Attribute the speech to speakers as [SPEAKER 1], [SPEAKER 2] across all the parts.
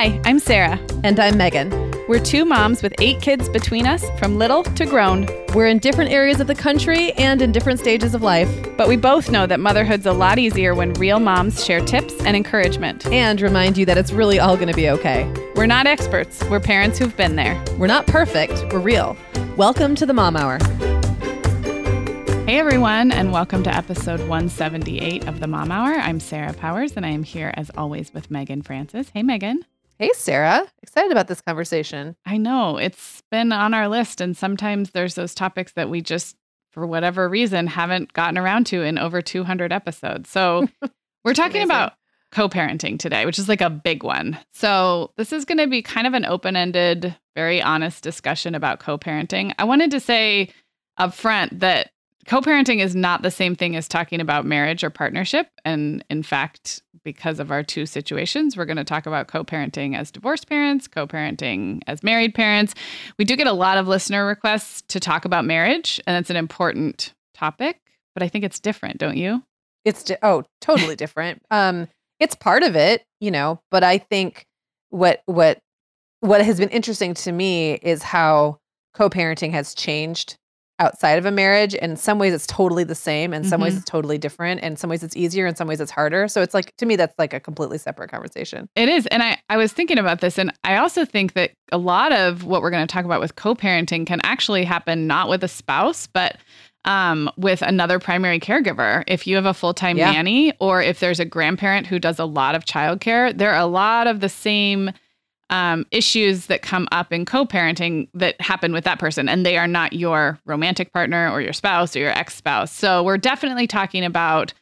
[SPEAKER 1] Hi, I'm Sarah.
[SPEAKER 2] And I'm Meagan.
[SPEAKER 1] We're two moms with eight kids between us, from little to grown.
[SPEAKER 2] We're in different areas of the country and in different stages of life.
[SPEAKER 1] But we both know that motherhood's a lot easier when real moms share tips and encouragement.
[SPEAKER 2] And remind you that it's really all going to be okay.
[SPEAKER 1] We're not experts, we're parents who've been there.
[SPEAKER 2] We're not perfect, we're real. Welcome to the Mom Hour.
[SPEAKER 1] Hey everyone, and welcome to episode 178 of the Mom Hour. I'm Sarah Powers, and I am here as always with Meagan Francis. Hey, Meagan.
[SPEAKER 2] Hey, Sarah. Excited about this conversation.
[SPEAKER 1] I know it's been on our list, and sometimes there's those topics that we just, for whatever reason, haven't gotten around to in over 200 episodes. So we're talking about co parenting today, which is like a big one. So this is going to be kind of an open ended, very honest discussion about co parenting. I wanted to say up front that co parenting is not the same thing as talking about marriage or partnership. And in fact, because of our two situations, we're going to talk about co parenting as divorced parents, co parenting as married parents. We do get a lot of listener requests to talk about marriage, and it's an important topic, but I think it's different, don't you?
[SPEAKER 2] It's, di- oh, totally different. Um, it's part of it, you know, but I think what, what, what has been interesting to me is how co-parenting has changed outside of a marriage. In some ways, it's totally the same. In some mm-hmm. ways, it's totally different. In some ways, it's easier. In some ways, it's harder. So it's like, to me, that's like a completely separate conversation.
[SPEAKER 1] It is. And I, I was thinking about this. And I also think that a lot of what we're going to talk about with co parenting can actually happen not with a spouse, but um, with another primary caregiver. If you have a full time yeah. nanny or if there's a grandparent who does a lot of childcare, there are a lot of the same um, issues that come up in co-parenting that happen with that person and they are not your romantic partner or your spouse or your ex-spouse. So we're definitely talking about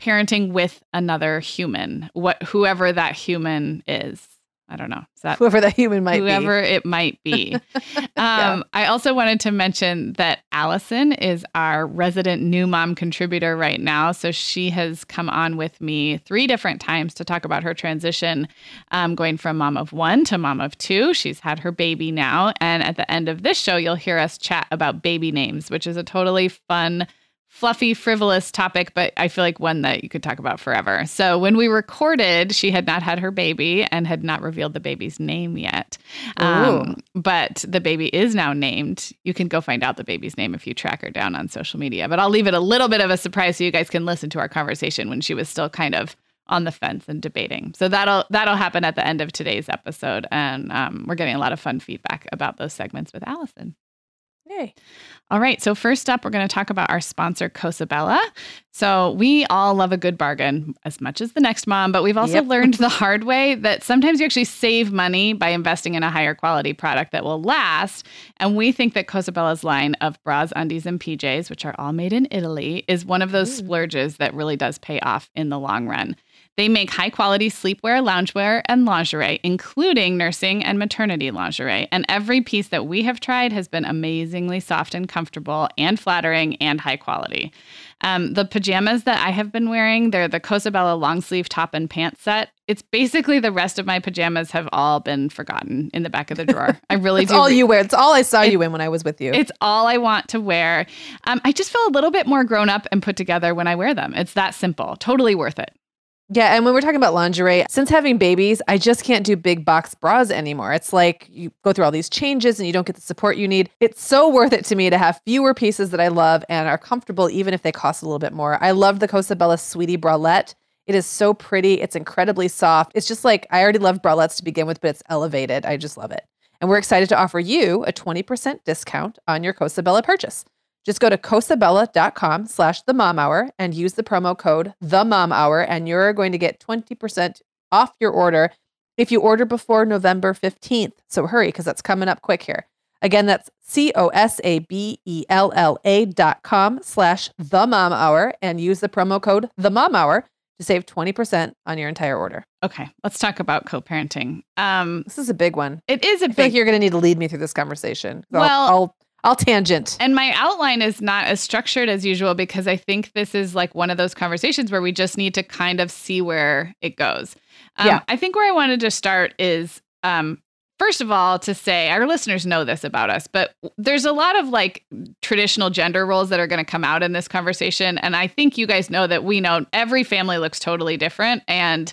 [SPEAKER 1] parenting with another human what whoever that human is I don't know.
[SPEAKER 2] Is That, whoever that human might be.
[SPEAKER 1] whoever
[SPEAKER 2] be.
[SPEAKER 1] it might be. um, yeah. I also wanted to mention that Alison is our resident new mom contributor right now. So she has come on with me three different times to talk about her transition, um, going from mom of one to mom of two. She's had her baby now. And at the end of this show, you'll hear us chat about baby names, which is a totally fun fluffy, frivolous topic, but I feel like one that you could talk about forever. So when we recorded, she had not had her baby and had not revealed the baby's name yet. Um, but the baby is now named. You can go find out the baby's name if you track her down on social media. But I'll leave it a little bit of a surprise so you guys can listen to our conversation when she was still kind of on the fence and debating. So that'll that'll happen at the end of today's episode, and um, we're getting a lot of fun feedback about those segments with Alison.
[SPEAKER 2] Yay.
[SPEAKER 1] All right. So, first up, we're going to talk about our sponsor, Cosabella. So, we all love a good bargain as much as the next mom, but we've also yep. learned the hard way that sometimes you actually save money by investing in a higher quality product that will last. And we think that Cosabella's line of bras, undies, and PJs, which are all made in Italy, is one of those Ooh. splurges that really does pay off in the long run. They make high quality sleepwear, loungewear, and lingerie, including nursing and maternity lingerie. And every piece that we have tried has been amazingly soft and comfortable and flattering and high quality. Um, the pajamas that I have been wearing, they're the Cosabella long sleeve top and pants set. It's basically the rest of my pajamas have all been forgotten in the back of the drawer. I really
[SPEAKER 2] it's
[SPEAKER 1] do.
[SPEAKER 2] all you wear. It's all I saw it, you in when I was with you.
[SPEAKER 1] It's all I want to wear. Um, I just feel a little bit more grown up and put together when I wear them. It's that simple. Totally worth it.
[SPEAKER 2] Yeah, and when we're talking about lingerie, since having babies, I just can't do big box bras anymore. It's like you go through all these changes and you don't get the support you need. It's so worth it to me to have fewer pieces that I love and are comfortable, even if they cost a little bit more. I love the Cosabella Sweetie Bralette. It is so pretty. It's incredibly soft. It's just like I already love bralettes to begin with, but it's elevated. I just love it. And we're excited to offer you a 20% discount on your Cosabella purchase. Just go to cosabella.com slash the mom hour and use the promo code the mom hour, and you're going to get 20% off your order if you order before November 15th. So hurry, because that's coming up quick here. Again, that's C O S A B E L L A dot com slash the mom hour and use the promo code the mom hour to save 20% on your entire order.
[SPEAKER 1] Okay, let's talk about co parenting. Um,
[SPEAKER 2] this is a big one.
[SPEAKER 1] It is a
[SPEAKER 2] I
[SPEAKER 1] big.
[SPEAKER 2] Like you're going to need to lead me through this conversation.
[SPEAKER 1] Well, I'll,
[SPEAKER 2] I'll I'll tangent.
[SPEAKER 1] And my outline is not as structured as usual because I think this is like one of those conversations where we just need to kind of see where it goes. Um, yeah. I think where I wanted to start is um, first of all to say our listeners know this about us, but there's a lot of like traditional gender roles that are going to come out in this conversation. And I think you guys know that we know every family looks totally different. And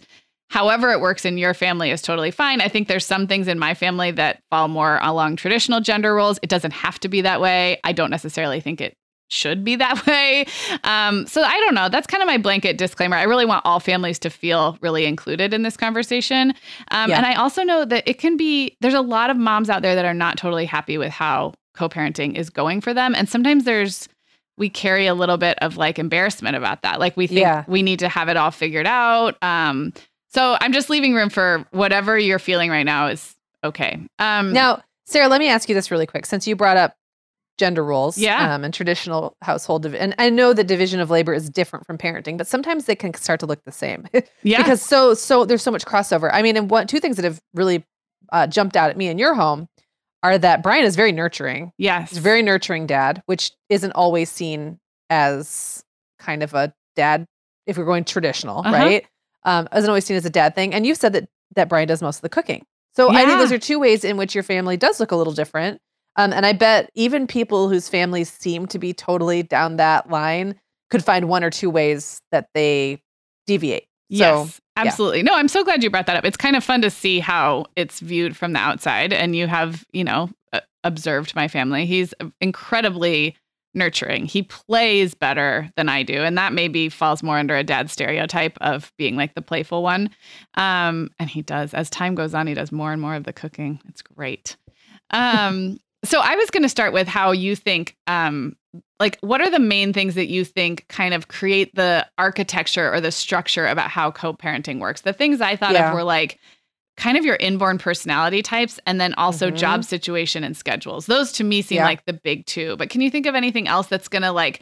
[SPEAKER 1] however it works in your family is totally fine. I think there's some things in my family that fall more along traditional gender roles. It doesn't have to be that way. I don't necessarily think it should be that way. Um, so I don't know. That's kind of my blanket disclaimer. I really want all families to feel really included in this conversation. Um,
[SPEAKER 2] Yeah.
[SPEAKER 1] And I also know that it can be, there's a lot of moms out there that are not totally happy with how co parenting is going for them. And sometimes there's, we carry a little bit of like embarrassment about that. Like we think
[SPEAKER 2] Yeah.
[SPEAKER 1] we need to have it all figured out. Um, so I'm just leaving room for whatever you're feeling right now is okay. Um,
[SPEAKER 2] Now, Sarah, let me ask you this really quick. Since you brought up gender roles
[SPEAKER 1] Yeah.
[SPEAKER 2] um, and traditional household, div- and I know the division of labor is different from parenting, but sometimes they can start to look the same
[SPEAKER 1] yeah,
[SPEAKER 2] because so so there's so much crossover. I mean, and what two things that have really uh, jumped out at me in your home are that Brian is very nurturing.
[SPEAKER 1] yes,
[SPEAKER 2] He's a very nurturing dad, which isn't always seen as kind of a dad if we're going traditional,
[SPEAKER 1] Uh-huh.
[SPEAKER 2] right? Um, isn't always seen as a dad thing. And you've said that that Brian does most of the cooking. So I think those are two ways in which your family does look a little different. Um, and I bet even people whose families seem to be totally down that line could find one or two ways that they deviate. So
[SPEAKER 1] Yes, absolutely. No, I'm so glad you brought that up. It's kind of fun to see how it's viewed from the outside, and you have, you know, uh, observed my family. He's incredibly nurturing. He plays better than I do, and that maybe falls more under a dad stereotype of being like the playful one. Um, and he does. As time goes on, he does more and more of the cooking. It's great. Um, so I was going to start with how you think um, like what are the main things that you think kind of create the architecture or the structure about how co-parenting works the things i thought
[SPEAKER 2] Yeah.
[SPEAKER 1] of were like kind of your inborn personality types and then also
[SPEAKER 2] Mhm.
[SPEAKER 1] job situation and schedules those to me seem
[SPEAKER 2] Yeah.
[SPEAKER 1] like the big two but can you think of anything else that's going to like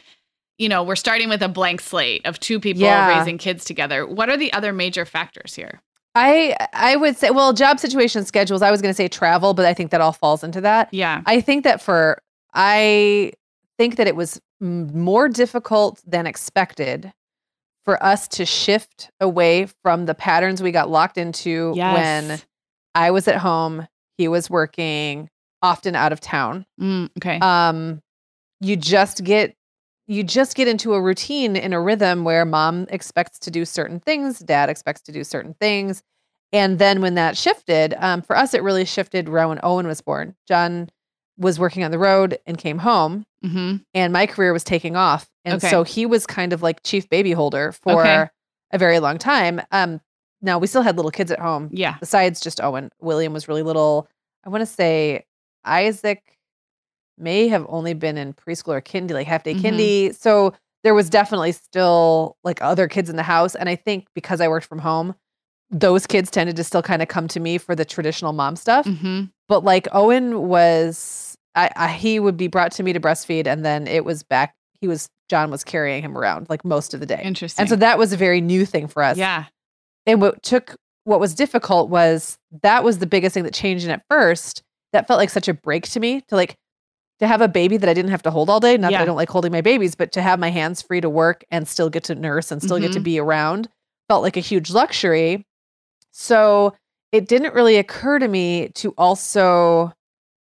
[SPEAKER 1] you know we're starting with a blank slate of two people
[SPEAKER 2] Yeah.
[SPEAKER 1] raising kids together what are the other major factors here
[SPEAKER 2] I I would say well, job situation schedules. I was going to say travel, but I think that all falls into that.
[SPEAKER 1] yeah
[SPEAKER 2] I think that for I think that it was m- more difficult than expected for us to shift away from the patterns we got locked into
[SPEAKER 1] yes
[SPEAKER 2] when I was at home, he was working, often out of town.
[SPEAKER 1] Mm, okay
[SPEAKER 2] Um you just get you just get into a routine in a rhythm where mom expects to do certain things, dad expects to do certain things. And then when that shifted, um, for us, it really shifted around when Owen was born. John was working on the road and came home,
[SPEAKER 1] hmm
[SPEAKER 2] and my career was taking off. And
[SPEAKER 1] Okay.
[SPEAKER 2] so he was kind of like chief baby holder for
[SPEAKER 1] Okay.
[SPEAKER 2] a very long time. Um, now we still had little kids at home
[SPEAKER 1] yeah
[SPEAKER 2] besides just Owen. William was really little. I want to say Isaac may have only been in preschool or kindy, like half day
[SPEAKER 1] Mhm.
[SPEAKER 2] kindy. So there was definitely still like other kids in the house. And I think because I worked from home, those kids tended to still kind of come to me for the traditional mom stuff.
[SPEAKER 1] hmm
[SPEAKER 2] But like Owen was, I, I he would be brought to me to breastfeed, and then it was back. He was John was carrying him around like most of the day,
[SPEAKER 1] interesting
[SPEAKER 2] and so that was a very new thing for us.
[SPEAKER 1] Yeah.
[SPEAKER 2] And what took what was difficult was that was the biggest thing that changed and at first that felt like such a break to me to like to have a baby that i didn't have to hold all day not that i don't like holding my babies but to have my hands free to work and still get to nurse and still get to
[SPEAKER 1] Mhm.
[SPEAKER 2] be around felt like a huge luxury. So it didn't really occur to me to also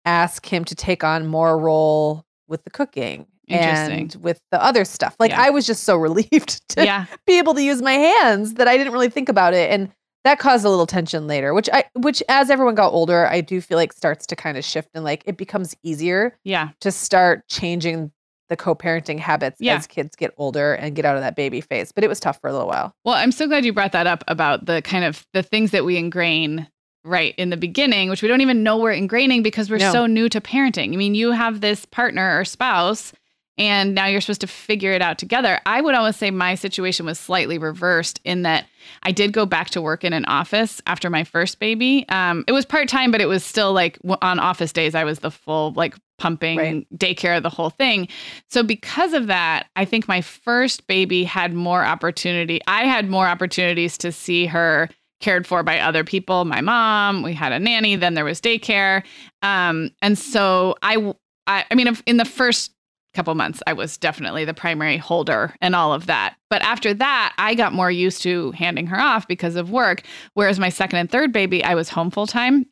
[SPEAKER 2] ask him to take on more role with the cooking and with the other stuff. Like
[SPEAKER 1] Yeah.
[SPEAKER 2] i was just so relieved to
[SPEAKER 1] yeah.
[SPEAKER 2] be able to use my hands that I didn't really think about it and that caused a little tension later which I which as everyone got older I do feel like starts to kind of shift and like it becomes easier
[SPEAKER 1] yeah.
[SPEAKER 2] to start changing the co-parenting habits
[SPEAKER 1] Yeah.
[SPEAKER 2] as kids get older and get out of that baby phase but it was tough for a little while.
[SPEAKER 1] Well, I'm so glad you brought that up about the kind of the things that we ingrain right in the beginning, which we don't even know we're ingraining because we're
[SPEAKER 2] No.
[SPEAKER 1] so new to parenting. I mean, you have this partner or spouse and now you're supposed to figure it out together. I would almost say my situation was slightly reversed in that I did go back to work in an office after my first baby. Um, it was part time, but it was still like on office days, I was the full like pumping
[SPEAKER 2] Right.
[SPEAKER 1] daycare, the whole thing. So because of that, I think my first baby had more opportunity. I had more opportunities to see her cared for by other people. My mom, we had a nanny, then there was daycare. Um, and so I, I mean, if- in the first couple months, I was definitely the primary holder and all of that. But after that, I got more used to handing her off because of work. Whereas my second and third baby, I was home full time.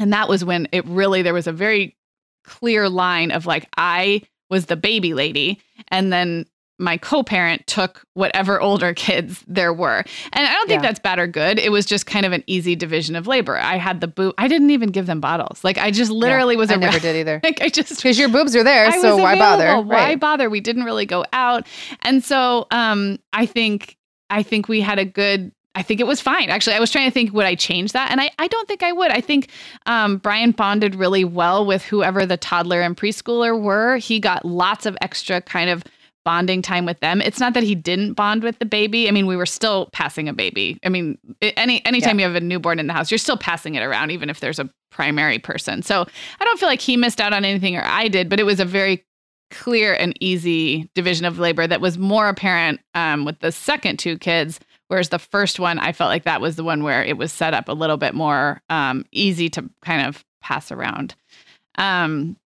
[SPEAKER 1] And that was when it really, there was a very clear line of like, I was the baby lady. And then my co-parent took whatever older kids there were. And I don't think
[SPEAKER 2] Yeah.
[SPEAKER 1] that's bad or good. It was just kind of an easy division of labor. I had the boob. I didn't even give them bottles. Like I just literally was
[SPEAKER 2] I
[SPEAKER 1] a
[SPEAKER 2] never did either.
[SPEAKER 1] like I just
[SPEAKER 2] Because your boobs are there,
[SPEAKER 1] I
[SPEAKER 2] so why bother?
[SPEAKER 1] Why
[SPEAKER 2] Right.
[SPEAKER 1] bother? We didn't really go out. And so um I think I think we had a good I think it was fine. Actually, I was trying to think would I change that? And I, I don't think I would. I think um, Brian bonded really well with whoever the toddler and preschooler were. He got lots of extra kind of bonding time with them. It's not that he didn't bond with the baby. I mean, we were still passing a baby. I mean, any anytime you have a newborn in the house, you're still passing it around, even if there's a primary person. So I don't feel like he missed out on anything or I did, but it was a very clear and easy division of labor that was more apparent um, with the second two kids. Whereas the first one, I felt like that was the one where it was set up a little bit more um, easy to kind of pass around. Um,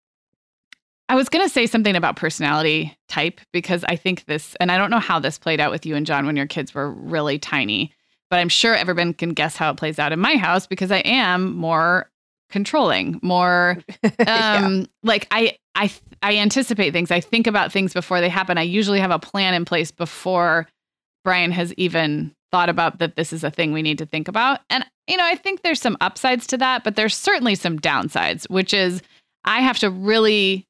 [SPEAKER 1] I was going to say something about personality type because I think this, and I don't know how this played out with you and John when your kids were really tiny, but I'm sure everyone can guess how it plays out in my house because I am more controlling, more
[SPEAKER 2] Yeah.
[SPEAKER 1] um like I I I anticipate things. I think about things before they happen. I usually have a plan in place before Brian has even thought about that this is a thing we need to think about. And you know, I think there's some upsides to that, but there's certainly some downsides, which is I have to really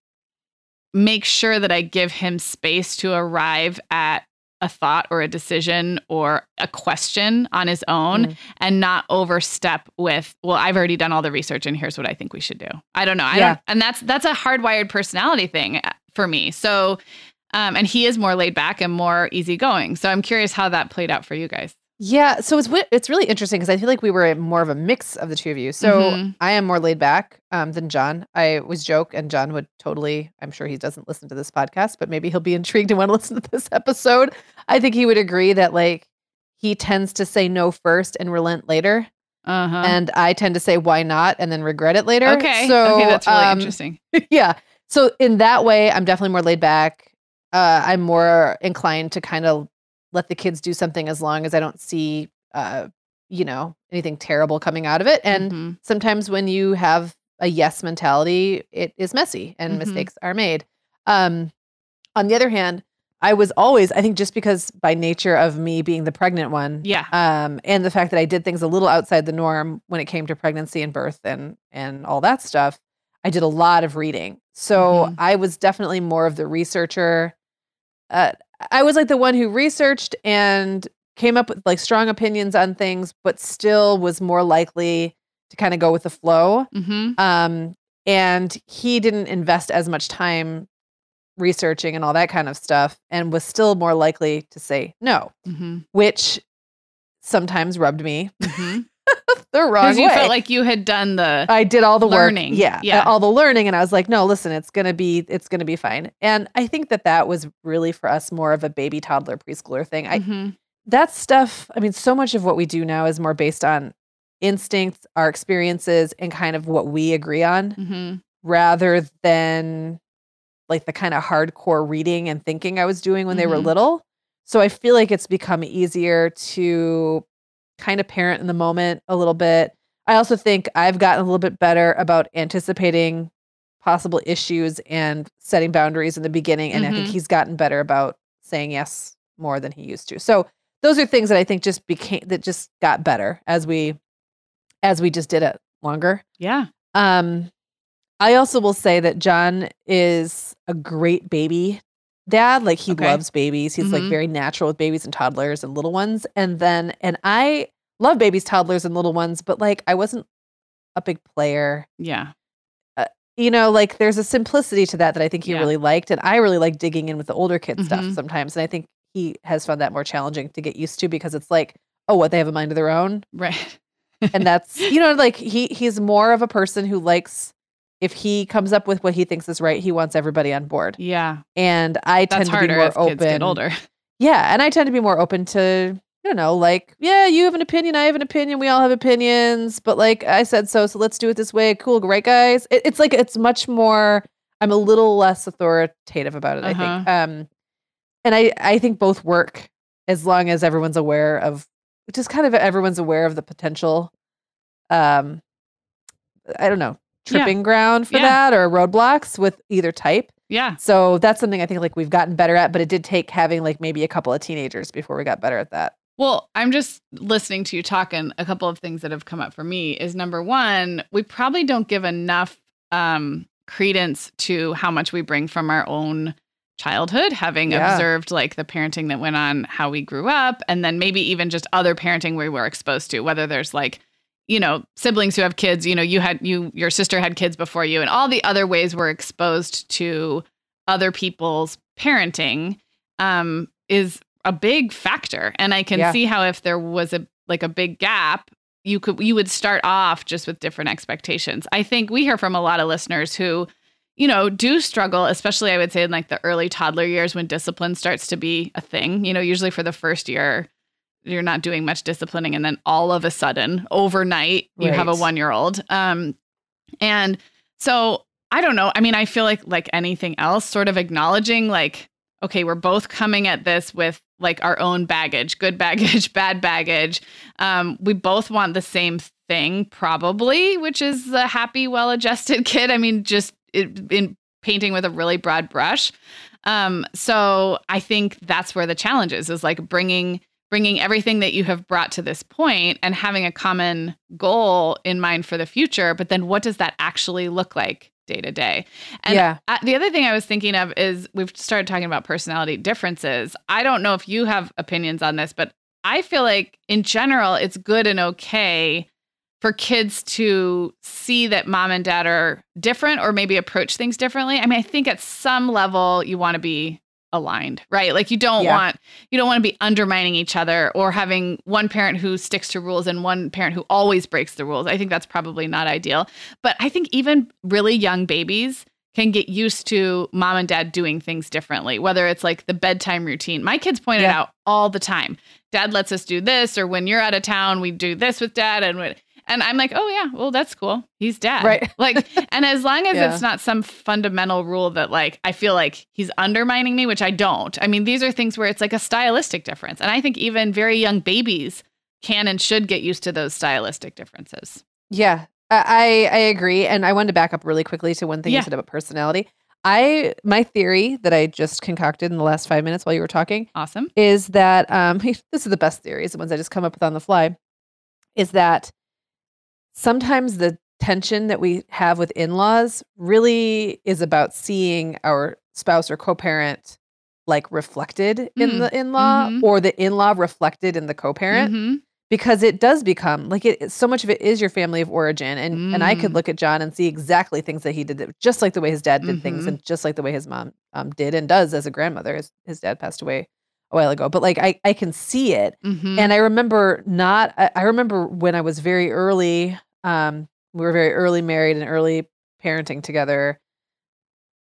[SPEAKER 1] make sure that I give him space to arrive at a thought or a decision or a question on his own
[SPEAKER 2] Mm.
[SPEAKER 1] and not overstep with well i've already done all the research and here's what i think we should do. I don't know. I
[SPEAKER 2] Yeah.
[SPEAKER 1] don't and that's that's a hardwired personality thing uh, for me. So um and he is more laid back and more easygoing. So i'm curious how that played out for you guys
[SPEAKER 2] Yeah, so it's it's really interesting because I feel like we were more of a mix of the two of you. So
[SPEAKER 1] Mhm.
[SPEAKER 2] I am more laid back um, than John. I was joke, and John would totally. I'm sure he doesn't listen to this podcast, but maybe he'll be intrigued and want to listen to this episode. I think he would agree that like he tends to say no first and relent later,
[SPEAKER 1] uh-huh
[SPEAKER 2] and I tend to say why not and then regret it later.
[SPEAKER 1] okay
[SPEAKER 2] so
[SPEAKER 1] okay that's really
[SPEAKER 2] um,
[SPEAKER 1] interesting
[SPEAKER 2] yeah. So in that way, I'm definitely more laid back. Uh, I'm more inclined to kind of let the kids do something as long as I don't see, uh, you know, anything terrible coming out of it. And
[SPEAKER 1] Mhm.
[SPEAKER 2] sometimes when you have a yes mentality, it is messy and
[SPEAKER 1] Mhm.
[SPEAKER 2] mistakes are made. Um, on the other hand, I was always, I think, just because by nature of me being the pregnant one,
[SPEAKER 1] yeah
[SPEAKER 2] um, and the fact that I did things a little outside the norm when it came to pregnancy and birth and and all that stuff, I did a lot of reading. So
[SPEAKER 1] Mhm.
[SPEAKER 2] I was definitely more of the researcher. Uh, I was like the one who researched and came up with like strong opinions on things, but still was more likely to kind of go with the flow.
[SPEAKER 1] hmm
[SPEAKER 2] Um, and he didn't invest as much time researching and all that kind of stuff, and was still more likely to say no,
[SPEAKER 1] hmm
[SPEAKER 2] which sometimes rubbed me.
[SPEAKER 1] Hmm
[SPEAKER 2] the wrong
[SPEAKER 1] because you
[SPEAKER 2] way.
[SPEAKER 1] felt like you had done the
[SPEAKER 2] I did all the
[SPEAKER 1] learning.
[SPEAKER 2] work, yeah,
[SPEAKER 1] Yeah.
[SPEAKER 2] all the learning, and I was like, no, listen, it's gonna be, it's gonna be fine. And I think that that was really for us more of a baby, toddler, preschooler thing. I
[SPEAKER 1] Mhm.
[SPEAKER 2] that stuff. I mean, so much of what we do now is more based on instincts, our experiences, and kind of what we agree on,
[SPEAKER 1] Mhm.
[SPEAKER 2] rather than like the kind of hardcore reading and thinking I was doing when they were
[SPEAKER 1] Mhm.
[SPEAKER 2] little. So I feel like it's become easier to kind of parent in the moment a little bit. I also think I've gotten a little bit better about anticipating possible issues and setting boundaries in the beginning. And I think
[SPEAKER 1] Mhm.
[SPEAKER 2] he's gotten better about saying yes more than he used to. So those are things that I think just became that just got better as we as we just did it longer.
[SPEAKER 1] yeah
[SPEAKER 2] Um, I also will say that John is a great baby dad. Like he
[SPEAKER 1] Okay.
[SPEAKER 2] loves babies. He's like
[SPEAKER 1] Mhm.
[SPEAKER 2] very natural with babies and toddlers and little ones. And then, and I love babies, toddlers, and little ones, but like I wasn't a big player.
[SPEAKER 1] yeah
[SPEAKER 2] You know, like there's a simplicity to that that I think he
[SPEAKER 1] Yeah.
[SPEAKER 2] really liked. And I really like digging in with the older kid stuff
[SPEAKER 1] Mhm.
[SPEAKER 2] sometimes. And I think he has found that more challenging to get used to because it's like, oh, what they have a mind of their own.
[SPEAKER 1] right
[SPEAKER 2] and that's you know like he he's more of a person who likes if he comes up with what he thinks is right he wants everybody on board.
[SPEAKER 1] Yeah.
[SPEAKER 2] And i tend
[SPEAKER 1] that's
[SPEAKER 2] to be
[SPEAKER 1] harder
[SPEAKER 2] more
[SPEAKER 1] as
[SPEAKER 2] open
[SPEAKER 1] kids get older.
[SPEAKER 2] Yeah and i tend to be more open to you know like yeah you have an opinion i have an opinion we all have opinions. But like i said so so let's do it this way cool right guys. It, it's like it's much more i'm a little less authoritative about it i think. Um and i i think both work as long as everyone's aware of just kind of everyone's aware of the potential um i don't know
[SPEAKER 1] Yeah.
[SPEAKER 2] tripping ground for
[SPEAKER 1] Yeah.
[SPEAKER 2] that or roadblocks with either type
[SPEAKER 1] Yeah.
[SPEAKER 2] So that's something I think like we've gotten better at, but it did take having like maybe a couple of teenagers before we got better at that.
[SPEAKER 1] Well, I'm just listening to you talk, and a couple of things that have come up for me is number one, we probably don't give enough um, credence to how much we bring from our own childhood, having
[SPEAKER 2] Yeah.
[SPEAKER 1] observed like the parenting that went on, how we grew up, and then maybe even just other parenting we were exposed to, whether there's like, you know, siblings who have kids, you know, you had you your sister had kids before you, and all the other ways we're exposed to other people's parenting um, is a big factor. And I can
[SPEAKER 2] Yeah.
[SPEAKER 1] see how if there was a like a big gap, you could you would start off just with different expectations. I think we hear from a lot of listeners who, you know, do struggle, especially I would say in like the early toddler years when discipline starts to be a thing. You know, usually for the first year, you're not doing much disciplining, and then all of a sudden, overnight, you have a one year old. Um, and so I don't know. I mean, I feel like like anything else, sort of acknowledging like, okay, we're both coming at this with like our own baggage, good baggage, bad baggage. Um, we both want the same thing, probably, which is a happy, well-adjusted kid. I mean, just it, in painting with a really broad brush. Um, so I think that's where the challenge is, is like bringing bringing everything that you have brought to this point and having a common goal in mind for the future. But then, what does that actually look like day to day? And
[SPEAKER 2] yeah.
[SPEAKER 1] the other thing I was thinking of is we've started talking about personality differences. I don't know if you have opinions on this, but I feel like in general, it's good and okay for kids to see that mom and dad are different or maybe approach things differently. I mean, I think at some level you want to be aligned, right? Like you don't
[SPEAKER 2] Yeah.
[SPEAKER 1] want you don't want to be undermining each other or having one parent who sticks to rules and one parent who always breaks the rules. I think that's probably not ideal. But I think even really young babies can get used to mom and dad doing things differently, whether it's like the bedtime routine. My kids point it
[SPEAKER 2] Yeah.
[SPEAKER 1] out all the time. Dad lets us do this, or when you're out of town, we do this with dad. And when, and I'm like, oh yeah, well that's cool. He's dad,
[SPEAKER 2] Right.
[SPEAKER 1] Like, and as long as
[SPEAKER 2] Yeah.
[SPEAKER 1] it's not some fundamental rule that like I feel like he's undermining me, which I don't. I mean, these are things where it's like a stylistic difference, and I think even very young babies can and should get used to those stylistic differences.
[SPEAKER 2] Yeah, I I agree, and I wanted to back up really quickly to one thing
[SPEAKER 1] Yeah.
[SPEAKER 2] you said about personality. I my theory that I just concocted in the last five minutes while you were talking
[SPEAKER 1] Awesome.
[SPEAKER 2] is that um this is the best theories, the ones I just come up with on the fly, is that sometimes the tension that we have with in-laws really is about seeing our spouse or co-parent like reflected in
[SPEAKER 1] Mm,
[SPEAKER 2] the in-law
[SPEAKER 1] mhm.
[SPEAKER 2] or the in-law reflected in the co-parent
[SPEAKER 1] Mhm.
[SPEAKER 2] because it does become like it so much of it is your family of origin and and I could
[SPEAKER 1] Mm.
[SPEAKER 2] look at John and see exactly things that he did that, just like the way his dad did things
[SPEAKER 1] Mhm.
[SPEAKER 2] and just like the way his mom um, did and does as a grandmother his, his dad passed away a while ago but like I, I can see it
[SPEAKER 1] Mhm.
[SPEAKER 2] and I remember not I, I remember when I was very early um we were very early married and early parenting together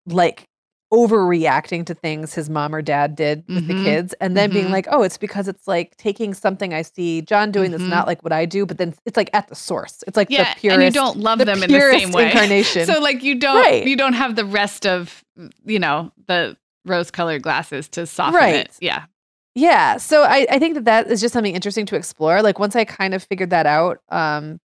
[SPEAKER 2] like overreacting to things his mom or dad did with the
[SPEAKER 1] Mhm.
[SPEAKER 2] kids and then being
[SPEAKER 1] Mhm.
[SPEAKER 2] like oh it's because it's like taking something i see john doing that's
[SPEAKER 1] Mhm.
[SPEAKER 2] not like what i do but then it's like at the source it's like
[SPEAKER 1] yeah,
[SPEAKER 2] the purest
[SPEAKER 1] and you don't love
[SPEAKER 2] the
[SPEAKER 1] them in the same way.
[SPEAKER 2] incarnation
[SPEAKER 1] So like you don't
[SPEAKER 2] Right.
[SPEAKER 1] you don't have the rest of you know the rose colored glasses to soften
[SPEAKER 2] Right.
[SPEAKER 1] it. Yeah.
[SPEAKER 2] Yeah. So I, I think that that is just something interesting to explore. Like once I kind of figured that out, um,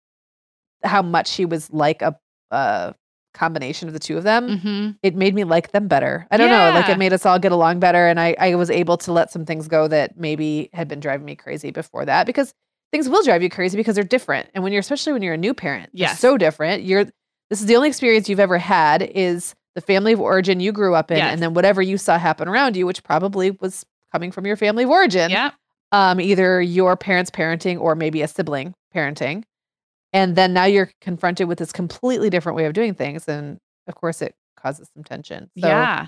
[SPEAKER 2] how much she was like a, a combination of the two of them,
[SPEAKER 1] hmm
[SPEAKER 2] it made me like them better. I don't know. Like it made us all get along better. And I, I was able to let some things go that maybe had been driving me crazy before that because things will drive you crazy because they're different. And when you're, especially when you're a new parent,
[SPEAKER 1] Yes.
[SPEAKER 2] so different. You're, this is the only experience you've ever had is the family of origin you grew up in.
[SPEAKER 1] Yes.
[SPEAKER 2] And then whatever you saw happen around you, which probably was coming from your family of origin
[SPEAKER 1] Yeah.
[SPEAKER 2] um, either your parents parenting or maybe a sibling parenting. And then now you're confronted with this completely different way of doing things. And of course, it causes some tension. So,
[SPEAKER 1] yeah.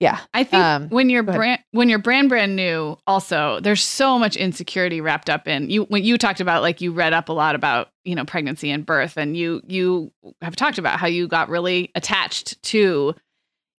[SPEAKER 2] Yeah.
[SPEAKER 1] I think
[SPEAKER 2] Um,
[SPEAKER 1] when you're brand when you're brand brand new, also there's so much insecurity wrapped up in you. When you talked about like you read up a lot about you know pregnancy and birth, and you you have talked about how you got really attached to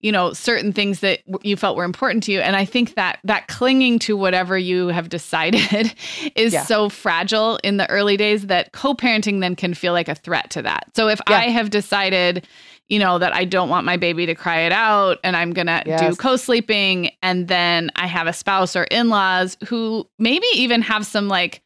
[SPEAKER 1] you know certain things that you felt were important to you, and I think that that clinging to whatever you have decided is
[SPEAKER 2] Yeah.
[SPEAKER 1] so fragile in the early days that co-parenting then can feel like a threat to that. So if
[SPEAKER 2] Yeah.
[SPEAKER 1] I have decided you know, that I don't want my baby to cry it out and I'm going to do co sleeping. And then I have a spouse or in laws who maybe even have some like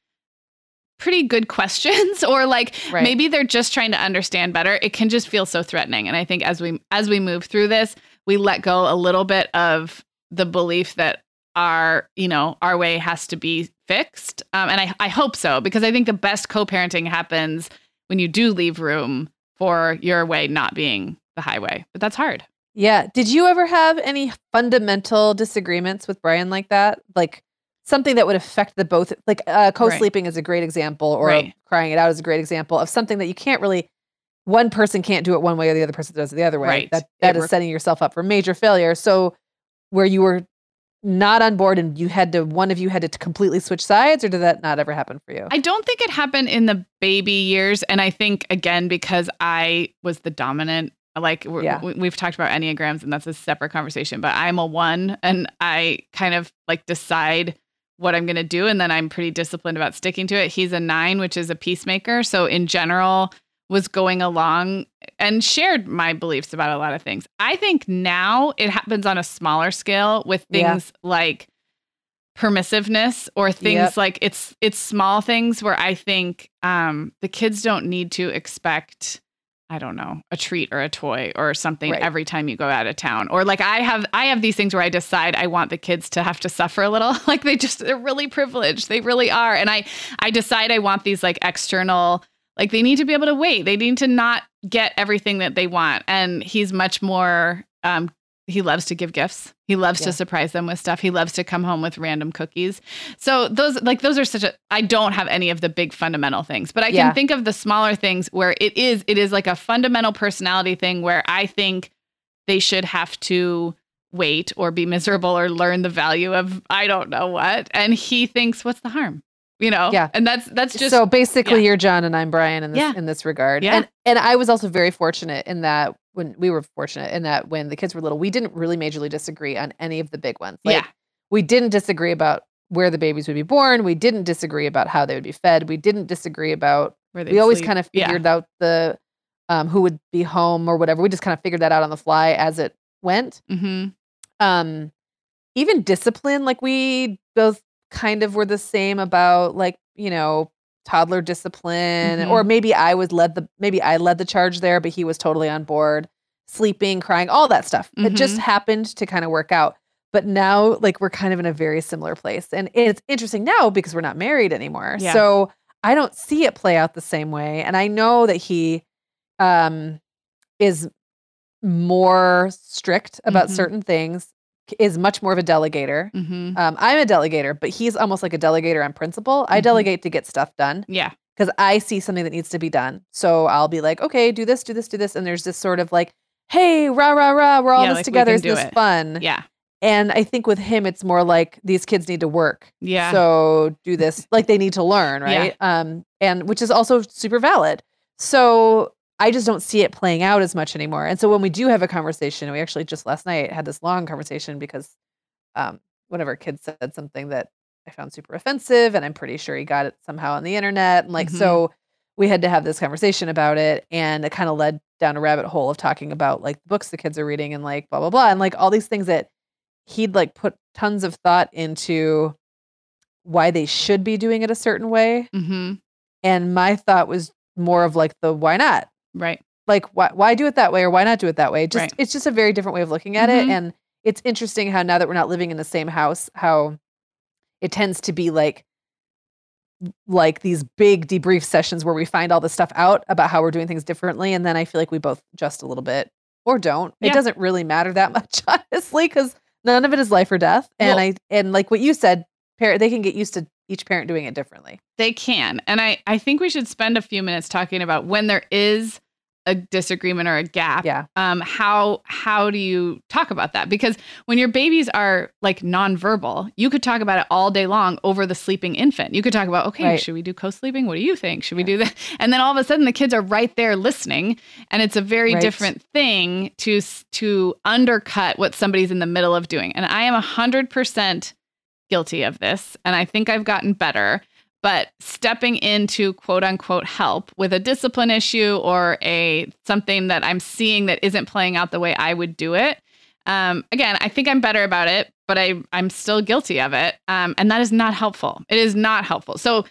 [SPEAKER 1] pretty good questions or like
[SPEAKER 2] Right.
[SPEAKER 1] maybe they're just trying to understand better. It can just feel so threatening. And I think as we as we move through this, we let go a little bit of the belief that our, you know, our way has to be fixed. Um, and I, I hope so, because I think the best co parenting happens when you do leave room for your way not being the highway. But that's hard.
[SPEAKER 2] Yeah. Did you ever have any fundamental disagreements with Brian like that? Like something that would affect the both, like uh, co sleeping right. is a great example, or right. crying it out is a great example of something that you can't really. One person can't do it one way, or the other person does it the other way.
[SPEAKER 1] Right.
[SPEAKER 2] That that it is setting yourself up for major failure. So, where you were not on board and you had to one of you had to completely switch sides or did that not ever happen for you
[SPEAKER 1] i don't think it happened in the baby years and i think again because i was the dominant like yeah. we've talked about enneagrams and that's a separate conversation but i'm a one and i kind of like decide what i'm going to do and then i'm pretty disciplined about sticking to it he's a nine which is a peacemaker so in general was going along and shared my beliefs about a lot of things. I think now it happens on a smaller scale with things yeah. like permissiveness or things yep. like it's it's small things where I think um, the kids don't need to expect I don't know, a treat or a toy or something right. every time you go out of town. Or like I have I have these things where I decide I want the kids to have to suffer a little. like they just they're really privileged. They really are. And I I decide I want these like external like they need to be able to wait. They need to not get everything that they want. And he's much more um, he loves to give gifts. He loves yeah. to surprise them with stuff. He loves to come home with random cookies. So those like those are such a I don't have any of the big fundamental things, but I yeah. can think of the smaller things where it is it is like a fundamental personality thing where I think they should have to wait or be miserable or learn the value of I don't know what. And he thinks what's the harm? You know
[SPEAKER 2] yeah
[SPEAKER 1] and that's that's just
[SPEAKER 2] so basically yeah. you're john and i'm brian in this yeah. in this regard
[SPEAKER 1] yeah.
[SPEAKER 2] and and i was also very fortunate in that when we were fortunate in that when the kids were little we didn't really majorly disagree on any of the big ones
[SPEAKER 1] like, yeah
[SPEAKER 2] we didn't disagree about where the babies would be born we didn't disagree about how they would be fed we didn't disagree about where they we always kind of figured yeah. out the um, who would be home or whatever we just kind of figured that out on the fly as it went
[SPEAKER 1] mm-hmm.
[SPEAKER 2] um even discipline like we both kind of were the same about like, you know, toddler discipline mm-hmm. or maybe I was led the maybe I led the charge there but he was totally on board, sleeping, crying, all that stuff. Mm-hmm. It just mm-hmm. happened to kind of work out. But now like we're kind of in a very similar place. And it's interesting now because we're not married anymore. Yeah. So I don't see it play out the same way and I know that he um is more strict about mm-hmm. certain things is much more of a delegator.
[SPEAKER 1] Mm-hmm.
[SPEAKER 2] Um, I'm a delegator, but he's almost like a delegator on principle. I mm-hmm. delegate to get stuff done.
[SPEAKER 1] Yeah.
[SPEAKER 2] Because I see something that needs to be done. So I'll be like, okay, do this, do this, do this. And there's this sort of like, hey, rah, rah, rah, we're all yeah, this like together. Is this it. fun?
[SPEAKER 1] Yeah.
[SPEAKER 2] And I think with him, it's more like these kids need to work.
[SPEAKER 1] Yeah.
[SPEAKER 2] So do this, like they need to learn, right? Yeah. Um, and which is also super valid. So I just don't see it playing out as much anymore. And so when we do have a conversation, we actually just last night had this long conversation because um, one of our kids said something that I found super offensive, and I'm pretty sure he got it somehow on the internet. And like, mm-hmm. so we had to have this conversation about it, and it kind of led down a rabbit hole of talking about like the books the kids are reading and like blah blah blah, and like all these things that he'd like put tons of thought into why they should be doing it a certain way.
[SPEAKER 1] Mm-hmm.
[SPEAKER 2] And my thought was more of like the why not
[SPEAKER 1] Right.
[SPEAKER 2] Like why why do it that way or why not do it that way? Just right. it's just a very different way of looking at mm-hmm. it. And it's interesting how now that we're not living in the same house, how it tends to be like like these big debrief sessions where we find all the stuff out about how we're doing things differently and then i feel like we both adjust a little bit or don't yeah. it doesn't really matter that much honestly because none of it is life or death and well, i and like what you said parent they can get used to each parent doing it differently
[SPEAKER 1] they can and i i think we should spend a few minutes talking about when there is a disagreement or a gap
[SPEAKER 2] yeah.
[SPEAKER 1] um how how do you talk about that? Because when your babies are like nonverbal you could talk about it all day long over the sleeping infant. You could talk about okay right. should we do co-sleeping? What do you think? Should yeah. we do that? And then all of a sudden the kids are right there listening and it's a very right. different thing to to undercut what somebody's in the middle of doing. And i am a hundred percent guilty of this and i think i've gotten better but stepping into quote unquote help with a discipline issue or a something that I'm seeing that isn't playing out the way I would do it. Um, again, I think I'm better about it, but I I'm still guilty of it, um, and that is not helpful. It is not helpful. So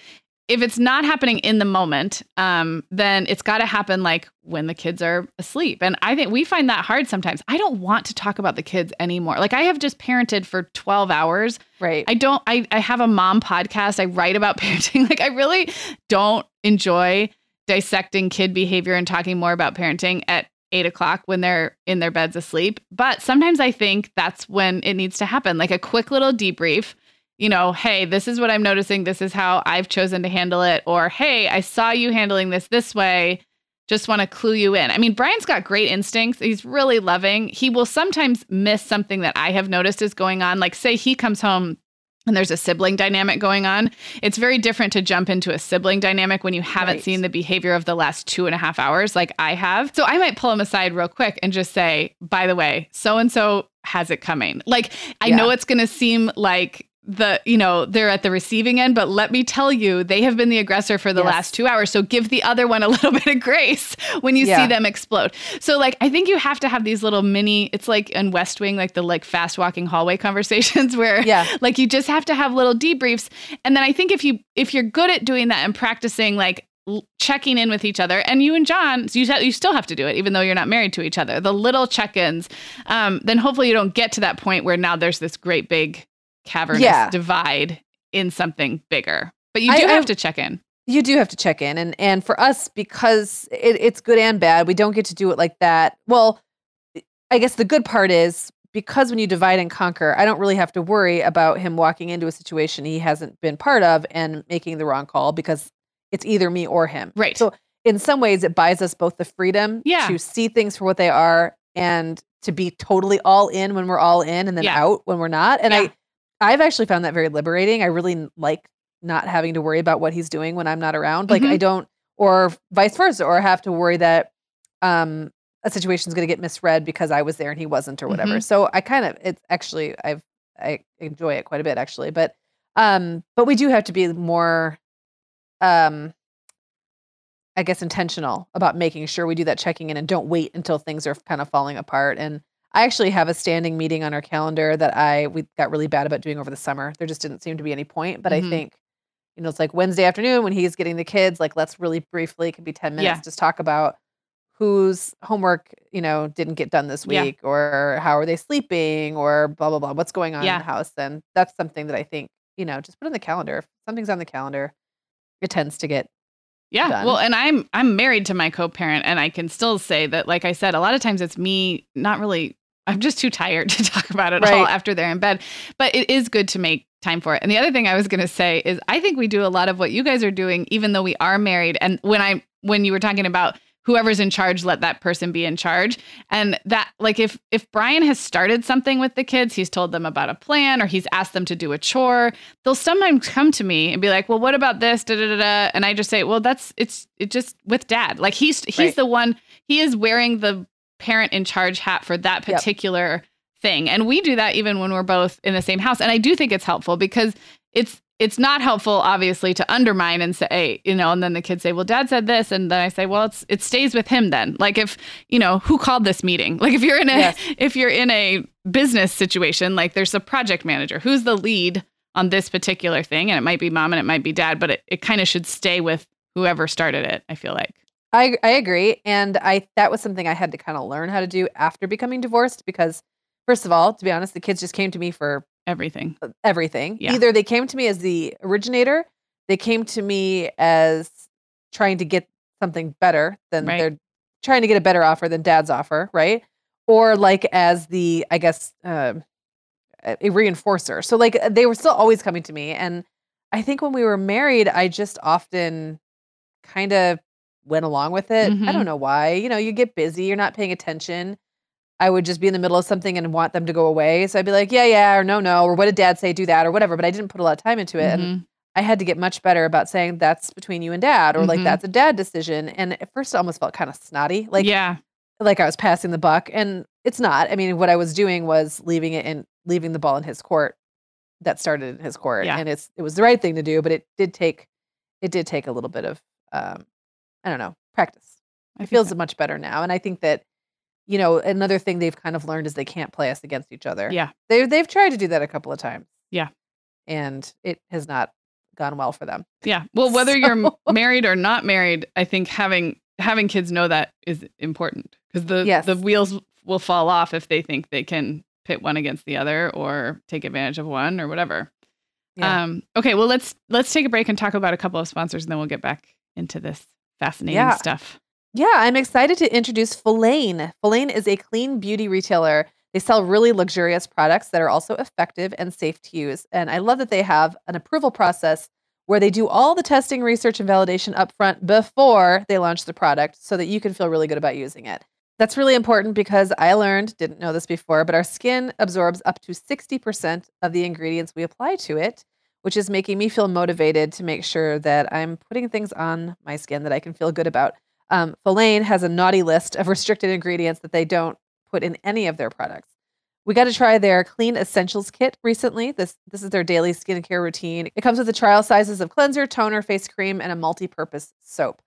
[SPEAKER 1] if it's not happening in the moment, um, then it's got to happen like when the kids are asleep. And I think we find that hard sometimes. I don't want to talk about the kids anymore. Like I have just parented for 12 hours.
[SPEAKER 2] Right.
[SPEAKER 1] I don't, I, I have a mom podcast. I write about parenting. Like I really don't enjoy dissecting kid behavior and talking more about parenting at eight o'clock when they're in their beds asleep. But sometimes I think that's when it needs to happen, like a quick little debrief you know, hey, this is what I'm noticing. This is how I've chosen to handle it. Or, hey, I saw you handling this this way. Just want to clue you in. I mean, Brian's got great instincts. He's really loving. He will sometimes miss something that I have noticed is going on. Like, say he comes home and there's a sibling dynamic going on. It's very different to jump into a sibling dynamic when you haven't right. seen the behavior of the last two and a half hours, like I have. So I might pull him aside real quick and just say, by the way, so and so has it coming. Like, I yeah. know it's going to seem like the you know they're at the receiving end but let me tell you they have been the aggressor for the yes. last two hours so give the other one a little bit of grace when you yeah. see them explode so like i think you have to have these little mini it's like in west wing like the like fast walking hallway conversations where yeah like you just have to have little debriefs and then i think if you if you're good at doing that and practicing like checking in with each other and you and john you, you still have to do it even though you're not married to each other the little check-ins um, then hopefully you don't get to that point where now there's this great big cavernous yeah. divide in something bigger. But you do I, have I, to check in.
[SPEAKER 2] You do have to check in, and and for us because it, it's good and bad, we don't get to do it like that. Well, I guess the good part is because when you divide and conquer, I don't really have to worry about him walking into a situation he hasn't been part of and making the wrong call because it's either me or him.
[SPEAKER 1] Right.
[SPEAKER 2] So in some ways, it buys us both the freedom
[SPEAKER 1] yeah.
[SPEAKER 2] to see things for what they are and to be totally all in when we're all in and then yeah. out when we're not. And yeah. I I've actually found that very liberating. I really like not having to worry about what he's doing when I'm not around. Like mm-hmm. I don't, or vice versa, or have to worry that um, a situation is going to get misread because I was there and he wasn't, or whatever. Mm-hmm. So I kind of, it's actually, I've, I enjoy it quite a bit actually, but, um, but we do have to be more, um, I guess intentional about making sure we do that checking in and don't wait until things are kind of falling apart. And I actually have a standing meeting on our calendar that I we got really bad about doing over the summer. There just didn't seem to be any point, but mm-hmm. I think you know it's like Wednesday afternoon when he's getting the kids like let's really briefly it could be 10 minutes yeah. just talk about whose homework, you know, didn't get done this week yeah. or how are they sleeping or blah blah blah what's going on yeah. in the house then that's something that I think, you know, just put on the calendar. If something's on the calendar, it tends to get
[SPEAKER 1] yeah.
[SPEAKER 2] Done.
[SPEAKER 1] Well, and I'm I'm married to my co-parent and I can still say that like I said a lot of times it's me not really I'm just too tired to talk about it right. all after they're in bed. But it is good to make time for it. And the other thing I was going to say is I think we do a lot of what you guys are doing even though we are married. And when I when you were talking about whoever's in charge let that person be in charge and that like if if brian has started something with the kids he's told them about a plan or he's asked them to do a chore they'll sometimes come to me and be like well what about this da, da, da, da. and i just say well that's it's it just with dad like he's he's right. the one he is wearing the parent in charge hat for that particular yep. thing. And we do that even when we're both in the same house. And I do think it's helpful because it's it's not helpful obviously to undermine and say hey, you know and then the kids say well dad said this and then i say well it's it stays with him then like if you know who called this meeting like if you're in a yes. if you're in a business situation like there's a project manager who's the lead on this particular thing and it might be mom and it might be dad but it, it kind of should stay with whoever started it i feel like
[SPEAKER 2] I I agree, and I that was something I had to kind of learn how to do after becoming divorced because first of all, to be honest, the kids just came to me for
[SPEAKER 1] everything.
[SPEAKER 2] Everything. Yeah. Either they came to me as the originator, they came to me as trying to get something better than right. they're trying to get a better offer than dad's offer, right? Or like as the I guess uh, a reinforcer. So like they were still always coming to me and I think when we were married, I just often kind of went along with it. Mm-hmm. I don't know why. You know, you get busy, you're not paying attention. I would just be in the middle of something and want them to go away. So I'd be like, yeah, yeah, or no, no, or what did dad say? Do that or whatever. But I didn't put a lot of time into it. Mm-hmm. And I had to get much better about saying that's between you and dad or mm-hmm. like that's a dad decision. And at first it almost felt kind of snotty. Like,
[SPEAKER 1] yeah,
[SPEAKER 2] like I was passing the buck. And it's not. I mean, what I was doing was leaving it in leaving the ball in his court that started in his court. Yeah. And it's it was the right thing to do, but it did take it did take a little bit of um I don't know, practice. It feels that. much better now. And I think that, you know, another thing they've kind of learned is they can't play us against each other.
[SPEAKER 1] Yeah.
[SPEAKER 2] They they've tried to do that a couple of times.
[SPEAKER 1] Yeah.
[SPEAKER 2] And it has not gone well for them.
[SPEAKER 1] Yeah. Well, whether
[SPEAKER 2] So-
[SPEAKER 1] you're married or not married, I think having having kids know that is important because the
[SPEAKER 2] Yes.
[SPEAKER 1] the wheels will fall off if they think they can pit one against the other or take advantage of one or whatever.
[SPEAKER 2] Yeah.
[SPEAKER 1] Um, okay, well let's let's take a break and talk about a couple of sponsors, and then we'll get back into this fascinating
[SPEAKER 2] Yeah.
[SPEAKER 1] stuff.
[SPEAKER 2] Yeah, I'm excited to introduce Follain. Follain is a clean beauty retailer. They sell really luxurious products that are also effective and safe to use. And I love that they have an approval process where they do all the testing, research, and validation upfront before they launch the product so that you can feel really good about using it. That's really important because I learned, didn't know this before, but our skin absorbs up to 60% of the ingredients we apply to it, which is making me feel motivated to make sure that I'm putting things on my skin that I can feel good about. Um, Follain has a naughty list of restricted ingredients that they don't put in any of their products. We got to try their Clean Essentials kit recently. This this is their daily skincare routine. It comes with the trial sizes of cleanser, toner, face cream, and a multi-purpose soap.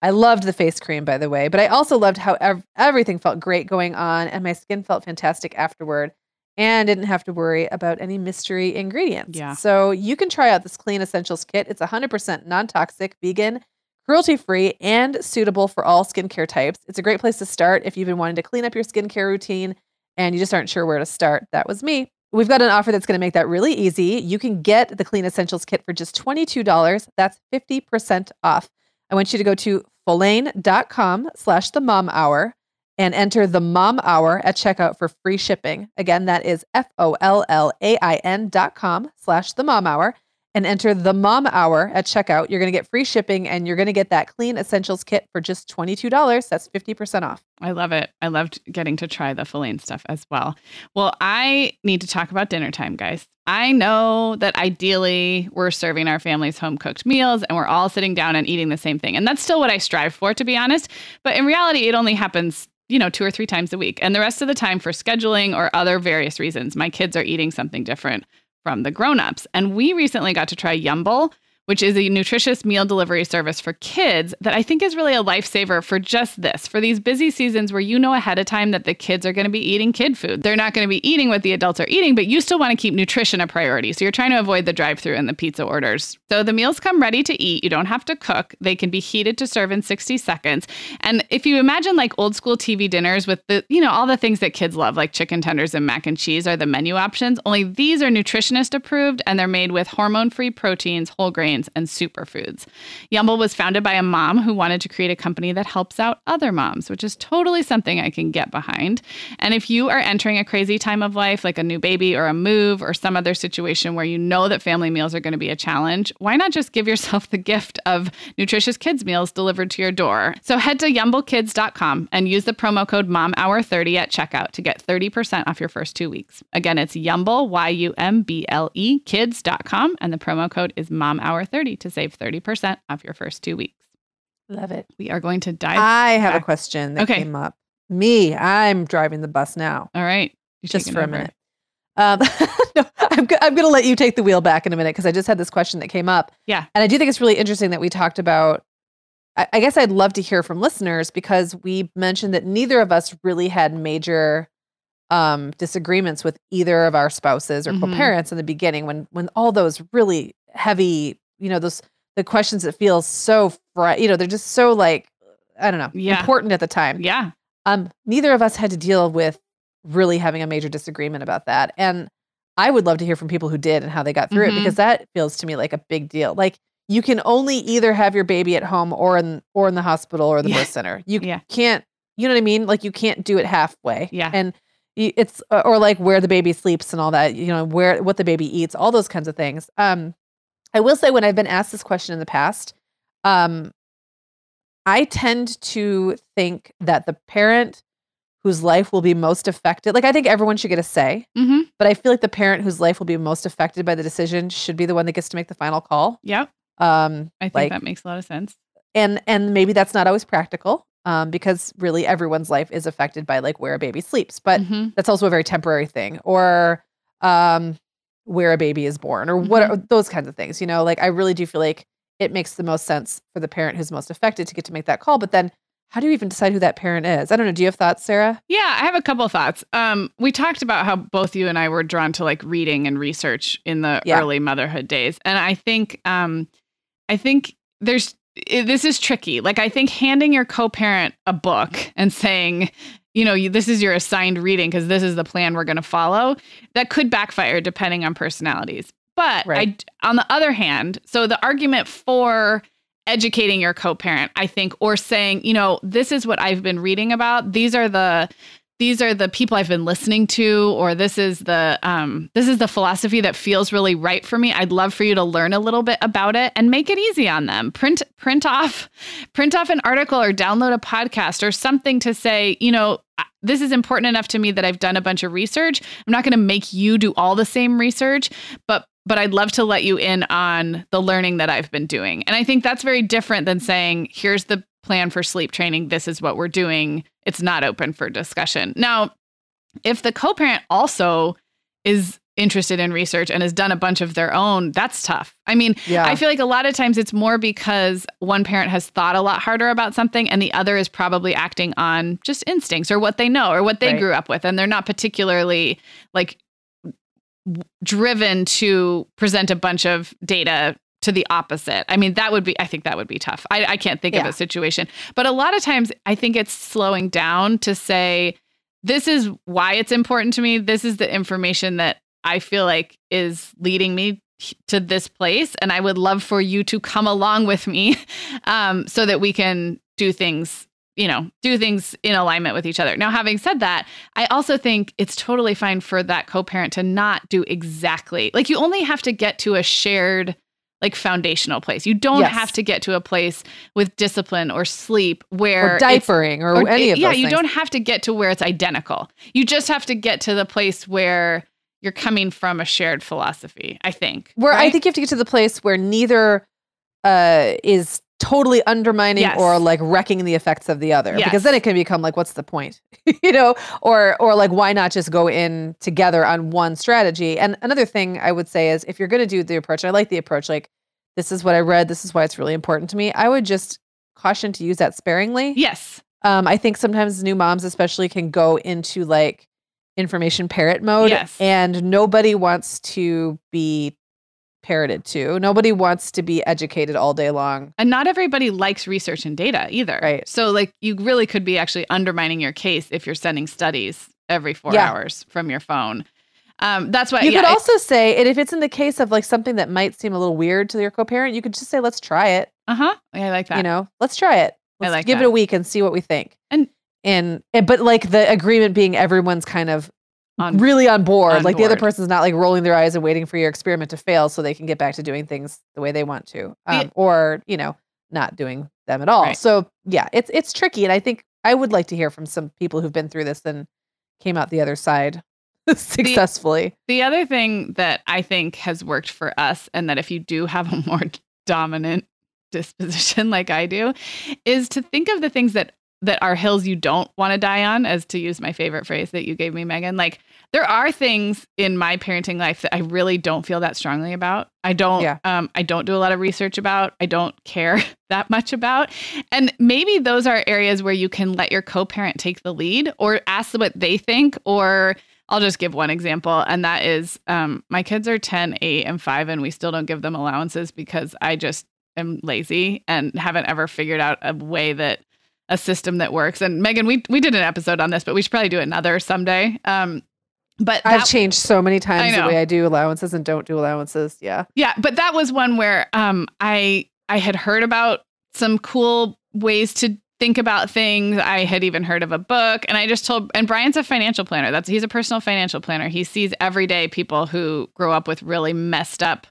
[SPEAKER 2] I loved the face cream, by the way, but I also loved how ev- everything felt great going on, and my skin felt fantastic afterward, and didn't have to worry about any mystery ingredients.
[SPEAKER 1] Yeah.
[SPEAKER 2] So you can try out this Clean Essentials kit. It's 100% non-toxic, vegan, cruelty free, and suitable for all skincare types. It's a great place to start if you've been wanting to clean up your skincare routine and you just aren't sure where to start. That was me. We've got an offer that's going to make that really easy. You can get the Clean Essentials kit for just $22. That's 50% off. I want you to go to follain.com slash the mom hour and enter the mom hour at checkout for free shipping. Again, that is F-O-L-L-A-I-N dot com slash the mom hour and enter the mom hour at checkout. You're going to get free shipping and you're going to get that clean essentials kit for just $22. That's 50% off.
[SPEAKER 1] I love it. I loved getting to try the Follain stuff as well. Well, I need to talk about dinner time, guys. I know that ideally we're serving our families home cooked meals and we're all sitting down and eating the same thing. And that's still what I strive for, to be honest. But in reality, it only happens, you know, two or three times a week. And the rest of the time, for scheduling or other various reasons, my kids are eating something different from the grown-ups. And we recently got to try Yumble, which is a nutritious meal delivery service for kids that I think is really a lifesaver for just this, for these busy seasons where you know ahead of time that the kids are going to be eating kid food. They're not going to be eating what the adults are eating, but you still want to keep nutrition a priority. So you're trying to avoid the drive-through and the pizza orders. So the meals come ready to eat. You don't have to cook. They can be heated to serve in 60 seconds. And if you imagine like old school TV dinners with the, you know, all the things that kids love, like chicken tenders and mac and cheese are the menu options, only these are nutritionist approved and they're made with hormone-free proteins, whole grains, and superfoods. Yumble was founded by a mom who wanted to create a company that helps out other moms, which is totally something I can get behind. And if you are entering a crazy time of life, like a new baby or a move or some other situation where you know that family meals are going to be a challenge, why not just give yourself the gift of nutritious kids meals delivered to your door? So head to yumblekids.com and use the promo code MOMHOUR30 at checkout to get 30% off your first two weeks. Again, it's Yumble, Y U M B L E, kids.com, and the promo code is MOMHOUR30 to save 30% off your first two weeks.
[SPEAKER 2] Love it.
[SPEAKER 1] We are going to dive.
[SPEAKER 2] I have a question that
[SPEAKER 1] Okay.
[SPEAKER 2] came up. Me, I'm driving the bus now.
[SPEAKER 1] All right.
[SPEAKER 2] Just for a minute. Um, no, I'm, go- I'm going to let you take the wheel back in a minute because I just had this question that came up.
[SPEAKER 1] Yeah.
[SPEAKER 2] And I do think it's really interesting that we talked about. I, I guess I'd love to hear from listeners because we mentioned that neither of us really had major um, disagreements with either of our spouses or
[SPEAKER 1] Mhm.
[SPEAKER 2] co-parents in the beginning when when all those really heavy, you know, those the questions that feel so fri- you know, they're just so like I don't know,
[SPEAKER 1] Yeah.
[SPEAKER 2] important at the time.
[SPEAKER 1] Yeah.
[SPEAKER 2] Um, neither of us had to deal with really having a major disagreement about that. And I would love to hear from people who did and how they got through
[SPEAKER 1] Mhm.
[SPEAKER 2] it because that feels to me like a big deal. Like you can only either have your baby at home or in or in the hospital or the
[SPEAKER 1] Yeah.
[SPEAKER 2] birth center. You
[SPEAKER 1] Yeah.
[SPEAKER 2] can't, you know what I mean? Like you can't do it halfway.
[SPEAKER 1] Yeah.
[SPEAKER 2] And it's or like where the baby sleeps and all that, you know, where what the baby eats, all those kinds of things. Um I will say when I've been asked this question in the past, um I tend to think that the parent whose life will be most affected, like I think everyone should get a say,
[SPEAKER 1] Mm-hmm.
[SPEAKER 2] but I feel like the parent whose life will be most affected by the decision should be the one that gets to make the final call.
[SPEAKER 1] Yep.
[SPEAKER 2] Um,
[SPEAKER 1] I think
[SPEAKER 2] like,
[SPEAKER 1] that makes a lot of sense.
[SPEAKER 2] and and maybe that's not always practical, um, because really everyone's life is affected by like where a baby sleeps, but
[SPEAKER 1] Mhm.
[SPEAKER 2] that's also a very temporary thing, or um, where a baby is born, or what
[SPEAKER 1] Mm-hmm.
[SPEAKER 2] are those kinds of things. You know, like I really do feel like it makes the most sense for the parent who's most affected to get to make that call. But then, how do you even decide who that parent is? I don't know. Do you have thoughts, Sarah?
[SPEAKER 1] Yeah, I have a couple of thoughts. Um, we talked about how both you and I were drawn to like reading and research in the
[SPEAKER 2] Yeah.
[SPEAKER 1] early motherhood days, and I think, um, I think there's i- this is tricky. Like, I think handing your co-parent a book and saying, you know, you, this is your assigned reading because this is the plan we're going to follow, that could backfire depending on personalities. But
[SPEAKER 2] Right.
[SPEAKER 1] I, on the other hand, so the argument for educating your co-parent i think or saying you know this is what i've been reading about these are the these are the people i've been listening to or this is the um this is the philosophy that feels really right for me i'd love for you to learn a little bit about it and make it easy on them print print off print off an article or download a podcast or something to say you know this is important enough to me that i've done a bunch of research i'm not going to make you do all the same research but but I'd love to let you in on the learning that I've been doing. And I think that's very different than saying, here's the plan for sleep training. This is what we're doing. It's not open for discussion. Now, if the co parent also is interested in research and has done a bunch of their own, that's tough. I mean,
[SPEAKER 2] Yeah.
[SPEAKER 1] I feel like a lot of times it's more because one parent has thought a lot harder about something and the other is probably acting on just instincts or what they know or what they
[SPEAKER 2] Right.
[SPEAKER 1] grew up with. And they're not particularly like driven to present a bunch of data to the opposite. I mean, that would be, I think that would be tough. I, I can't think of a situation. But a lot of times I think it's slowing down to say, this is why it's important to me. This is the information that I feel like is leading me to this place. And I would love for you to come along with me um, so that we can do things, you know, do things in alignment with each other. Now, having said that, I also think it's totally fine for that co parent to not do exactly like you only have to get to a shared like foundational place. You don't
[SPEAKER 2] Yes.
[SPEAKER 1] have to get to a place with discipline or sleep where
[SPEAKER 2] Or diapering or,
[SPEAKER 1] or-
[SPEAKER 2] any of
[SPEAKER 1] yeah you
[SPEAKER 2] things.
[SPEAKER 1] don't have to get to where it's identical you just have to get to the place where you're coming from a shared philosophy i think
[SPEAKER 2] Where I think you have to get to the place where neither uh, is totally undermining
[SPEAKER 1] Yes.
[SPEAKER 2] or like wrecking the effects of the other.
[SPEAKER 1] Yes.
[SPEAKER 2] Because then it can become like, what's the point? you know, or or like why not just go in together on one strategy? And another thing I would say is if you're gonna do the approach, I like the approach, like this is what I read, this is why it's really important to me. I would just caution to use that sparingly.
[SPEAKER 1] yes
[SPEAKER 2] Um, I think sometimes new moms, especially, can go into like information parrot mode.
[SPEAKER 1] Yes.
[SPEAKER 2] And nobody wants to be parroted to. Nobody wants to be educated all day long.
[SPEAKER 1] and not everybody likes research and data either
[SPEAKER 2] Right.
[SPEAKER 1] so like you really could be actually undermining your case if you're sending studies every four
[SPEAKER 2] Yeah.
[SPEAKER 1] hours from your phone um, that's why
[SPEAKER 2] You
[SPEAKER 1] yeah,
[SPEAKER 2] could
[SPEAKER 1] I-
[SPEAKER 2] also say, and if it's in the case of like something that might seem a little weird to your co-parent, you could just say, "Let's try it."
[SPEAKER 1] uh-huh i like that
[SPEAKER 2] You know, let's try it.
[SPEAKER 1] I
[SPEAKER 2] Let's
[SPEAKER 1] like
[SPEAKER 2] give
[SPEAKER 1] that.
[SPEAKER 2] it a week and see what we think.
[SPEAKER 1] And-
[SPEAKER 2] and and but like the agreement being everyone's kind of
[SPEAKER 1] On-
[SPEAKER 2] really on board.
[SPEAKER 1] on
[SPEAKER 2] like the other
[SPEAKER 1] board.
[SPEAKER 2] person's not like rolling their eyes and waiting for your experiment to fail so they can get back to doing things the way they want to, um,
[SPEAKER 1] The-
[SPEAKER 2] or you know, not doing them at all.
[SPEAKER 1] Right.
[SPEAKER 2] So yeah, it's it's tricky, and I think I would like to hear from some people who've been through this and came out the other side successfully.
[SPEAKER 1] The other thing that I think has worked for us, and that if you do have a more dominant disposition like I do, is to think of the things that that are hills you don't want to die on, as to use my favorite phrase that you gave me, Meagan. Like there are things in my parenting life that I really don't feel that strongly about. I don't
[SPEAKER 2] Yeah.
[SPEAKER 1] um I don't do a lot of research about. I don't care that much about. And maybe those are areas where you can let your co-parent take the lead or ask what they think or I'll just give one example, and that is um, my kids are 10, 8, and 5, and we still don't give them allowances because I just am lazy and haven't ever figured out a way that a system that works. And Meagan, we we did an episode on this, but we should probably do another someday. Um, but
[SPEAKER 2] I've changed so many times the way I do allowances and don't do allowances. Yeah.
[SPEAKER 1] Yeah, but that was one where um I I had heard about some cool ways to think about things. I had even heard of a book and I just told and Brian's a financial planner. That's he's a personal financial planner. He sees everyday people who grow up with really messed up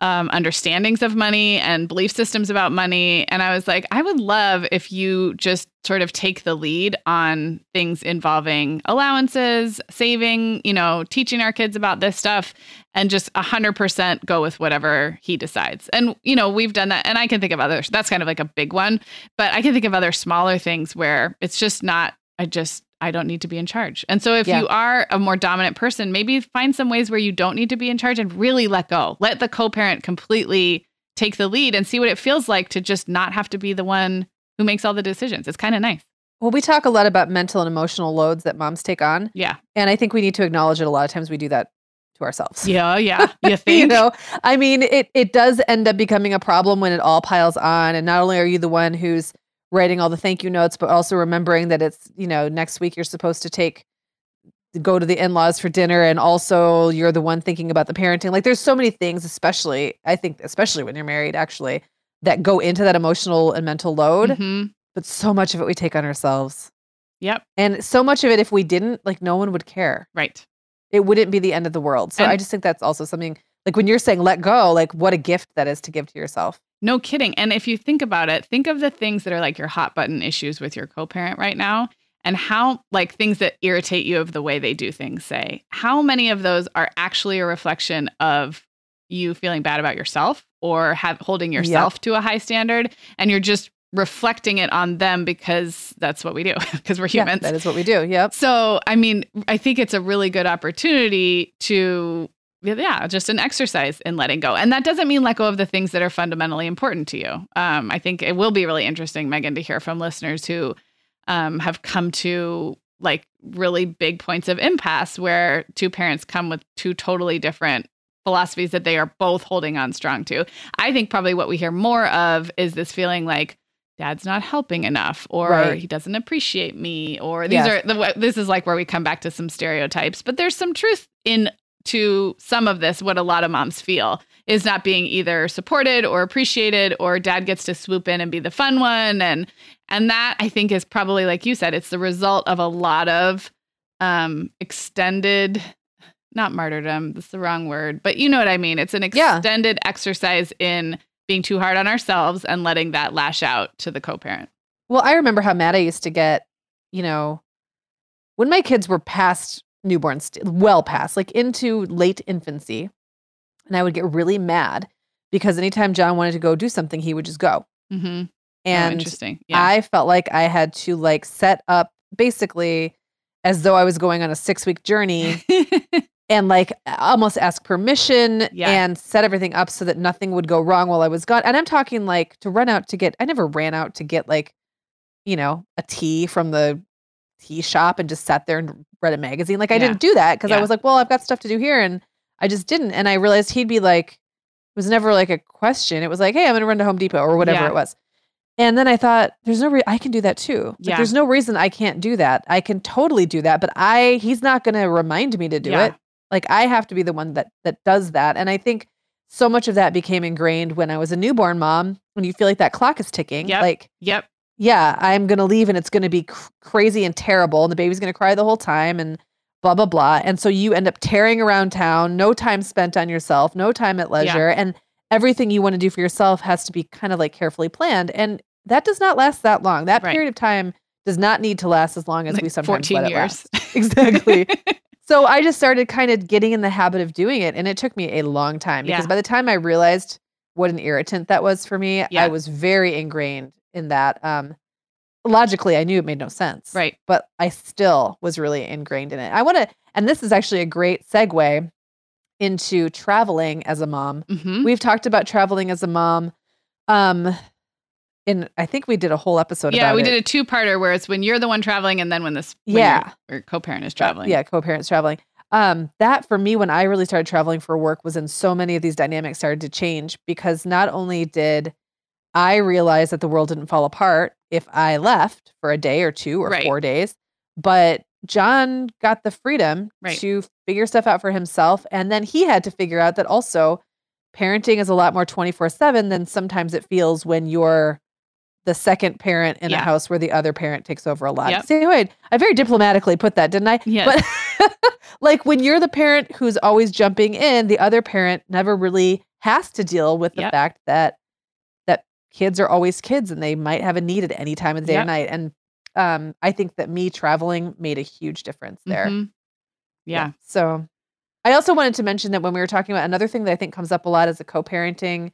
[SPEAKER 1] um, understandings of money and belief systems about money. And I was like, I would love if you just sort of take the lead on things involving allowances, saving, you know, teaching our kids about this stuff and just 100% go with whatever he decides. And, you know, we've done that. And I can think of others. That's kind of like a big one. But I can think of other smaller things where it's just not, I just, I don't need to be in charge. And so if
[SPEAKER 2] Yeah.
[SPEAKER 1] you are a more dominant person, maybe find some ways where you don't need to be in charge and really let go. Let the co parent completely take the lead and see what it feels like to just not have to be the one who makes all the decisions. It's kind of nice.
[SPEAKER 2] Well, we talk a lot about mental and emotional loads that moms take on.
[SPEAKER 1] Yeah.
[SPEAKER 2] And I think we need to acknowledge it. A lot of times we do that to ourselves.
[SPEAKER 1] Yeah, oh, yeah. You think?
[SPEAKER 2] you know, I mean, it it does end up becoming a problem when it all piles on. And not only are you the one who's writing all the thank you notes, but also remembering that it's, you know, next week you're supposed to take go to the in-laws for dinner and also you're the one thinking about the parenting. Like there's so many things, especially I think especially when you're married actually, that go into that emotional and mental load.
[SPEAKER 1] Mhm.
[SPEAKER 2] But so much of it we take on ourselves.
[SPEAKER 1] Yep.
[SPEAKER 2] And so much of it if we didn't, like no one would care.
[SPEAKER 1] Right.
[SPEAKER 2] It wouldn't be the end of the world. So
[SPEAKER 1] And-
[SPEAKER 2] I just think that's also something like when you're saying let go, like what a gift that is to give to yourself.
[SPEAKER 1] No kidding. And if you think about it, think of the things that are like your hot button issues with your co parent right now and how, like, things that irritate you of the way they do things, say, how many of those are actually a reflection of you feeling bad about yourself or have holding
[SPEAKER 2] Yep.
[SPEAKER 1] yourself to a high standard and you're just reflecting it on them because that's what we do because we're
[SPEAKER 2] Yeah,
[SPEAKER 1] humans.
[SPEAKER 2] that is what we do. Yep.
[SPEAKER 1] So, I mean, I think it's a really good opportunity to, yeah, just an exercise in letting go. And that doesn't mean let go of the things that are fundamentally important to you. Um, I think it will be really interesting, Meagan, to hear from listeners who um, have come to like really big points of impasse where two parents come with two totally different philosophies that they are both holding on strong to. I think probably what we hear more of is this feeling like dad's not helping enough or
[SPEAKER 2] Right.
[SPEAKER 1] he doesn't appreciate me or these
[SPEAKER 2] Yes.
[SPEAKER 1] are the this is like where we come back to some stereotypes but there's some truth in to some of this what a lot of moms feel is not being either supported or appreciated or dad gets to swoop in and be the fun one. And and that i think is probably like you said it's the result of a lot of um extended not martyrdom that's the wrong word but you know what i mean. It's an
[SPEAKER 2] Yeah.
[SPEAKER 1] extended exercise in being too hard on ourselves and letting that lash out to the co-parent.
[SPEAKER 2] Well, I remember how mad I used to get, you know, when my kids were past newborn, st- well past, like into late infancy. And I would get really mad because anytime John wanted to go do something, he would just go.
[SPEAKER 1] mm-hmm.
[SPEAKER 2] And
[SPEAKER 1] interesting yeah
[SPEAKER 2] I felt like I had to like set up basically as though I was going on a six week journey and like almost ask permission
[SPEAKER 1] Yeah.
[SPEAKER 2] and set everything up so that nothing would go wrong while I was gone. And I'm talking like to run out to get, I never ran out to get like, you know, a tea from the tea shop and just sat there and read a magazine. Like I
[SPEAKER 1] Yeah.
[SPEAKER 2] didn't do that because I was like, well, I've got stuff to do here. And I just didn't. And I realized he'd be like, it was never like a question. It was like, hey, I'm going to run to Home Depot or whatever
[SPEAKER 1] Yeah.
[SPEAKER 2] it was. And then I thought, there's no, re- I can do that too. Like,
[SPEAKER 1] Yeah.
[SPEAKER 2] there's no reason I can't do that. I can totally do that, but I, he's not going to remind me to do
[SPEAKER 1] Yeah.
[SPEAKER 2] it. Like I have to be the one that that does that. And I think so much of that became ingrained when I was a newborn mom. When you feel like that clock is ticking,
[SPEAKER 1] Yep.
[SPEAKER 2] like
[SPEAKER 1] yep
[SPEAKER 2] yeah, I'm gonna leave and it's gonna be cr- crazy and terrible, and the baby's gonna cry the whole time, and blah blah blah. And so you end up tearing around town, no time spent on yourself, no time at leisure, and everything you want to do for yourself has to be kind of like carefully planned. And that does not last that long. That
[SPEAKER 1] Right.
[SPEAKER 2] period of time does not need to last as long as
[SPEAKER 1] Like
[SPEAKER 2] we sometimes
[SPEAKER 1] 14
[SPEAKER 2] let it
[SPEAKER 1] years
[SPEAKER 2] last. Exactly. So I just started kind of getting in the habit of doing it. And it took me a long time because
[SPEAKER 1] Yeah.
[SPEAKER 2] by the time I realized what an irritant that was for me,
[SPEAKER 1] Yeah.
[SPEAKER 2] I was very ingrained in that. Um, logically, I knew it made no sense.
[SPEAKER 1] right
[SPEAKER 2] But I still was really ingrained in it. I want to, and this is actually a great segue into traveling as a mom.
[SPEAKER 1] hmm
[SPEAKER 2] We've talked about traveling as a mom. Um, in I think we did a whole episode
[SPEAKER 1] yeah we
[SPEAKER 2] it.
[SPEAKER 1] did a two-parter where it's when you're the one traveling and then when this when
[SPEAKER 2] Yeah.
[SPEAKER 1] your, your co-parent is
[SPEAKER 2] Uh,
[SPEAKER 1] traveling
[SPEAKER 2] yeah, co-parents traveling. Um, that for me, when I really started traveling for work, was in so many of these dynamics started to change because not only did I realized that the world didn't fall apart if I left for a day or two or
[SPEAKER 1] Right.
[SPEAKER 2] four days, but John got the freedom
[SPEAKER 1] Right.
[SPEAKER 2] to figure stuff out for himself. And then he had to figure out that also parenting is a lot more 24 7 than sometimes it feels when you're the second parent in a house where the other parent takes over a lot.
[SPEAKER 1] Yep.
[SPEAKER 2] See, wait, I very diplomatically put that, didn't I?
[SPEAKER 1] Yes.
[SPEAKER 2] But like when you're the parent who's always jumping in, the other parent never really has to deal with the
[SPEAKER 1] Yep.
[SPEAKER 2] fact that kids are always kids and they might have a need at any time of the day or night. And um, I think that me traveling made a huge difference there.
[SPEAKER 1] Mhm. yeah
[SPEAKER 2] So I also wanted to mention that when we were talking about another thing that I think comes up a lot as a co-parenting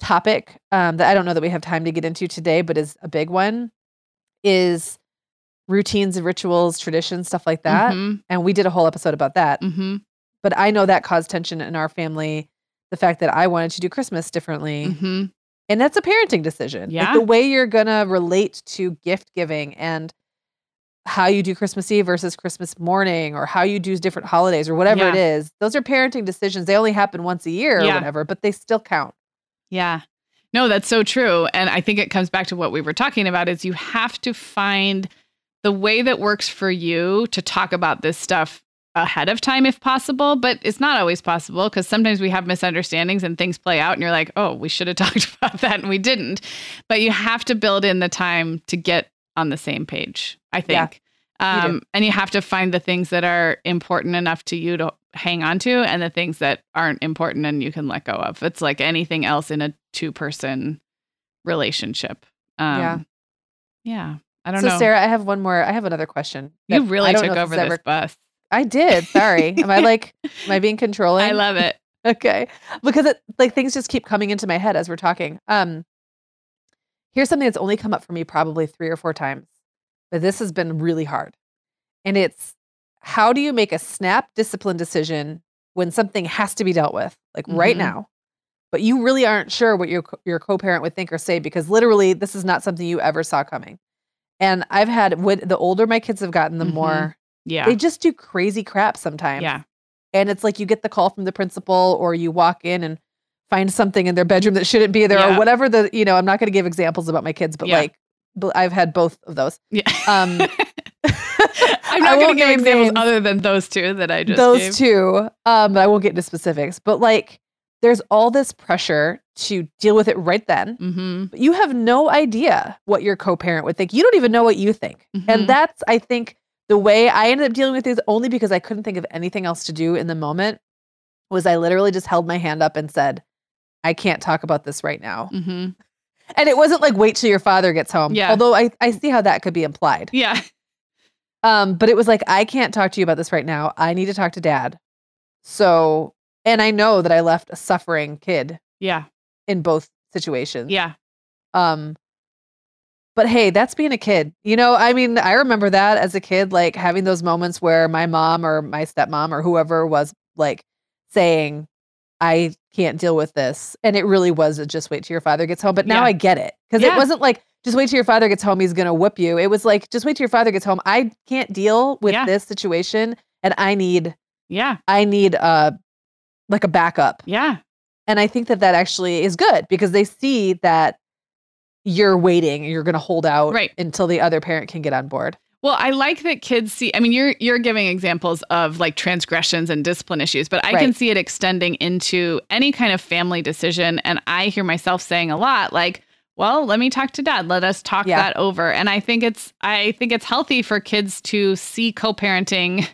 [SPEAKER 2] topic um, that I don't know that we have time to get into today, but is a big one, is routines and rituals, traditions, stuff like that.
[SPEAKER 1] Mhm.
[SPEAKER 2] And we did a whole episode about that.
[SPEAKER 1] Mhm.
[SPEAKER 2] But I know that caused tension in our family. The fact that I wanted to do Christmas differently
[SPEAKER 1] Mhm.
[SPEAKER 2] And that's a parenting decision. Like
[SPEAKER 1] Yeah.
[SPEAKER 2] the way you're going to relate to gift giving and how you do Christmas Eve versus Christmas morning or how you do different holidays or whatever it is. Those are parenting decisions. They only happen once a year or whatever, but they still count.
[SPEAKER 1] Yeah. No, that's so true. And I think it comes back to what we were talking about is you have to find the way that works for you to talk about this stuff ahead of time if possible, but it's not always possible because sometimes we have misunderstandings and things play out and you're like, "Oh, we should have talked about that and we didn't." But you have to build in the time to get on the same page, I
[SPEAKER 2] Yeah,
[SPEAKER 1] think.
[SPEAKER 2] you
[SPEAKER 1] um, and you have to find the things that are important enough to you to hang on to and the things that aren't important and you can let go of. It's like anything else in a two person relationship. Um,
[SPEAKER 2] Yeah.
[SPEAKER 1] Yeah. I don't
[SPEAKER 2] so,
[SPEAKER 1] know.
[SPEAKER 2] Sarah, I have one more. I have another question.
[SPEAKER 1] you really took over
[SPEAKER 2] this
[SPEAKER 1] this
[SPEAKER 2] ever-
[SPEAKER 1] bus.
[SPEAKER 2] I did. Sorry. am I like, am I being controlling?
[SPEAKER 1] I love it.
[SPEAKER 2] okay because it like things just keep coming into my head as we're talking um here's something that's only come up for me probably three or four times but this has been really hard and it's how do you make a snap discipline decision when something has to be dealt with like right
[SPEAKER 1] Mhm.
[SPEAKER 2] now but you really aren't sure what your co- your co-parent would think or say because literally this is not something you ever saw coming and i've had when the older my kids have gotten the
[SPEAKER 1] Mhm.
[SPEAKER 2] more
[SPEAKER 1] Yeah.
[SPEAKER 2] they just do crazy crap sometimes
[SPEAKER 1] Yeah.
[SPEAKER 2] and it's like you get the call from the principal or you walk in and find something in their bedroom that shouldn't be there
[SPEAKER 1] Yeah.
[SPEAKER 2] or whatever the you know i'm not going to give examples about my kids but
[SPEAKER 1] Yeah.
[SPEAKER 2] like i've had both of those
[SPEAKER 1] Yeah.
[SPEAKER 2] um
[SPEAKER 1] I'm not going to give examples
[SPEAKER 2] names.
[SPEAKER 1] other than those two that I just
[SPEAKER 2] those
[SPEAKER 1] gave.
[SPEAKER 2] two um but i won't get into specifics but like there's all this pressure to deal with it right then
[SPEAKER 1] Mm-hmm.
[SPEAKER 2] but you have no idea what your co-parent would think you don't even know what you think
[SPEAKER 1] Mhm.
[SPEAKER 2] and that's i think the way i ended up dealing with these only because i couldn't think of anything else to do in the moment was i literally just held my hand up and said i can't talk about this right now
[SPEAKER 1] Mm-hmm.
[SPEAKER 2] and it wasn't like wait till your father gets home
[SPEAKER 1] Yeah.
[SPEAKER 2] although i, I see how that could be implied
[SPEAKER 1] Yeah.
[SPEAKER 2] um but it was like i can't talk to you about this right now i need to talk to dad so and i know that i left a suffering kid
[SPEAKER 1] Yeah.
[SPEAKER 2] in both situations
[SPEAKER 1] Yeah.
[SPEAKER 2] um, but hey, that's being a kid. You know, I mean, I remember that as a kid, like having those moments where my mom or my stepmom or whoever was like saying, I can't deal with this. And it really was a just wait till your father gets home. But now
[SPEAKER 1] Yeah.
[SPEAKER 2] I get it. Because
[SPEAKER 1] Yeah.
[SPEAKER 2] it wasn't like, just wait till your father gets home, he's going to whip you. It was like, just wait till your father gets home. I can't deal with
[SPEAKER 1] Yeah.
[SPEAKER 2] this situation. And I need,
[SPEAKER 1] Yeah.
[SPEAKER 2] I need, uh, like a backup.
[SPEAKER 1] Yeah.
[SPEAKER 2] And I think that that actually is good because they see that you're waiting, you're going to hold out
[SPEAKER 1] Right.
[SPEAKER 2] until the other parent can get on board.
[SPEAKER 1] Well, I like that kids see. I mean, you're you're giving examples of like transgressions and discipline issues, but I can see it extending into any kind of family decision. And I hear myself saying a lot, like, "Well, let me talk to dad. Let us talk
[SPEAKER 2] Yeah.
[SPEAKER 1] that over." And I think it's I think it's healthy for kids to see co-parenting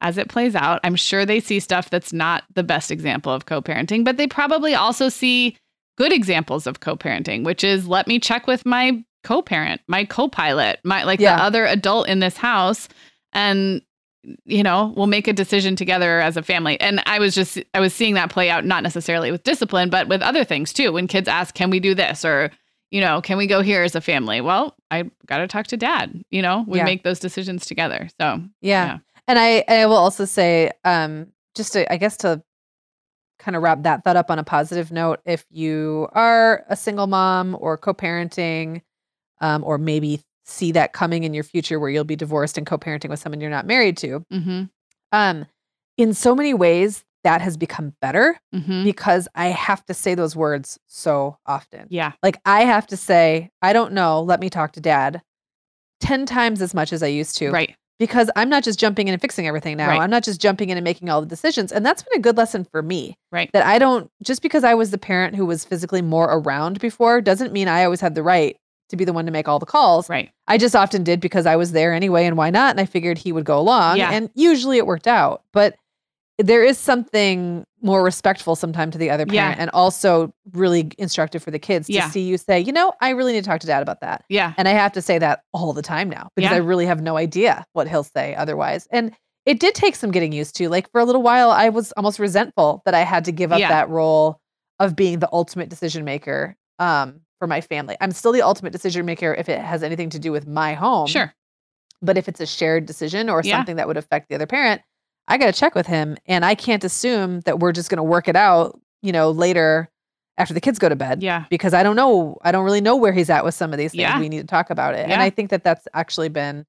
[SPEAKER 1] as it plays out. I'm sure they see stuff that's not the best example of co-parenting, but they probably also see good examples of co-parenting, which is let me check with my co-parent, my co-pilot, my like
[SPEAKER 2] Yeah.
[SPEAKER 1] the other adult in this house and you know, we'll make a decision together as a family. And I was just I was seeing that play out not necessarily with discipline, but with other things too. When kids ask, "Can we do this?" or you know, "Can we go here as a family?" Well, I got to talk to dad, you know. We
[SPEAKER 2] Yeah.
[SPEAKER 1] make those decisions together. So,
[SPEAKER 2] Yeah.
[SPEAKER 1] Yeah.
[SPEAKER 2] And I, I will also say, um, just to, I guess to kind of wrap that thought up on a positive note, if you are a single mom or co-parenting, um, or maybe see that coming in your future where you'll be divorced and co-parenting with someone you're not married to,
[SPEAKER 1] mhm.
[SPEAKER 2] um, in so many ways that has become better
[SPEAKER 1] Mhm.
[SPEAKER 2] because I have to say those words so often.
[SPEAKER 1] Yeah.
[SPEAKER 2] Like I have to say, I don't know, let me talk to dad 10 times as much as I used to
[SPEAKER 1] Right.
[SPEAKER 2] Because I'm not just jumping in and fixing everything now.
[SPEAKER 1] Right.
[SPEAKER 2] I'm not just jumping in and making all the decisions. And that's been a good lesson for me.
[SPEAKER 1] Right.
[SPEAKER 2] That I don't just because I was the parent who was physically more around before doesn't mean I always had the right to be the one to make all the calls.
[SPEAKER 1] Right.
[SPEAKER 2] I just often did because I was there anyway and why not? And I figured he would go along
[SPEAKER 1] Yeah.
[SPEAKER 2] and usually it worked out. But there is something more respectful sometimes to the other parent
[SPEAKER 1] Yeah.
[SPEAKER 2] and also really instructive for the kids to
[SPEAKER 1] Yeah.
[SPEAKER 2] see you say, you know, I really need to talk to dad about that.
[SPEAKER 1] Yeah.
[SPEAKER 2] And I have to say that all the time now because
[SPEAKER 1] Yeah.
[SPEAKER 2] I really have no idea what he'll say otherwise. And it did take some getting used to. Like for a little while, I was almost resentful that I had to give up that role of being the ultimate decision maker um, for my family. I'm still the ultimate decision maker if it has anything to do with my home.
[SPEAKER 1] Sure.
[SPEAKER 2] But if it's a shared decision or something that would affect the other parent, I got to check with him. And I can't assume that we're just going to work it out, you know, later after the kids go to bed
[SPEAKER 1] Yeah.
[SPEAKER 2] because I don't know, I don't really know where he's at with some of these things.
[SPEAKER 1] Yeah.
[SPEAKER 2] We need to talk about it. And I think that that's actually been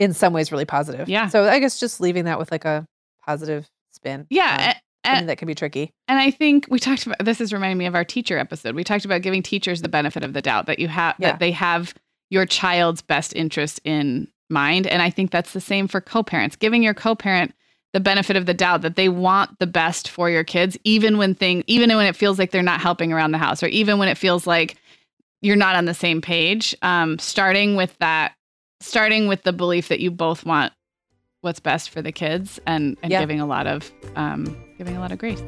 [SPEAKER 2] in some ways really positive.
[SPEAKER 1] Yeah.
[SPEAKER 2] So I guess just leaving that with like a positive spin.
[SPEAKER 1] Yeah.
[SPEAKER 2] um,
[SPEAKER 1] And,
[SPEAKER 2] that can be tricky.
[SPEAKER 1] and I think we talked about this is reminding me of our teacher episode. We talked about giving teachers the benefit of the doubt that you have
[SPEAKER 2] Yeah.
[SPEAKER 1] that they have your child's best interest in mind. And I think that's the same for co-parents. Giving your co-parent the benefit of the doubt that they want the best for your kids, even when thing even when it feels like they're not helping around the house, or even when it feels like you're not on the same page. Um, starting with that, starting with the belief that you both want what's best for the kids and, and
[SPEAKER 2] Yeah.
[SPEAKER 1] giving a lot of um, giving a lot of grace.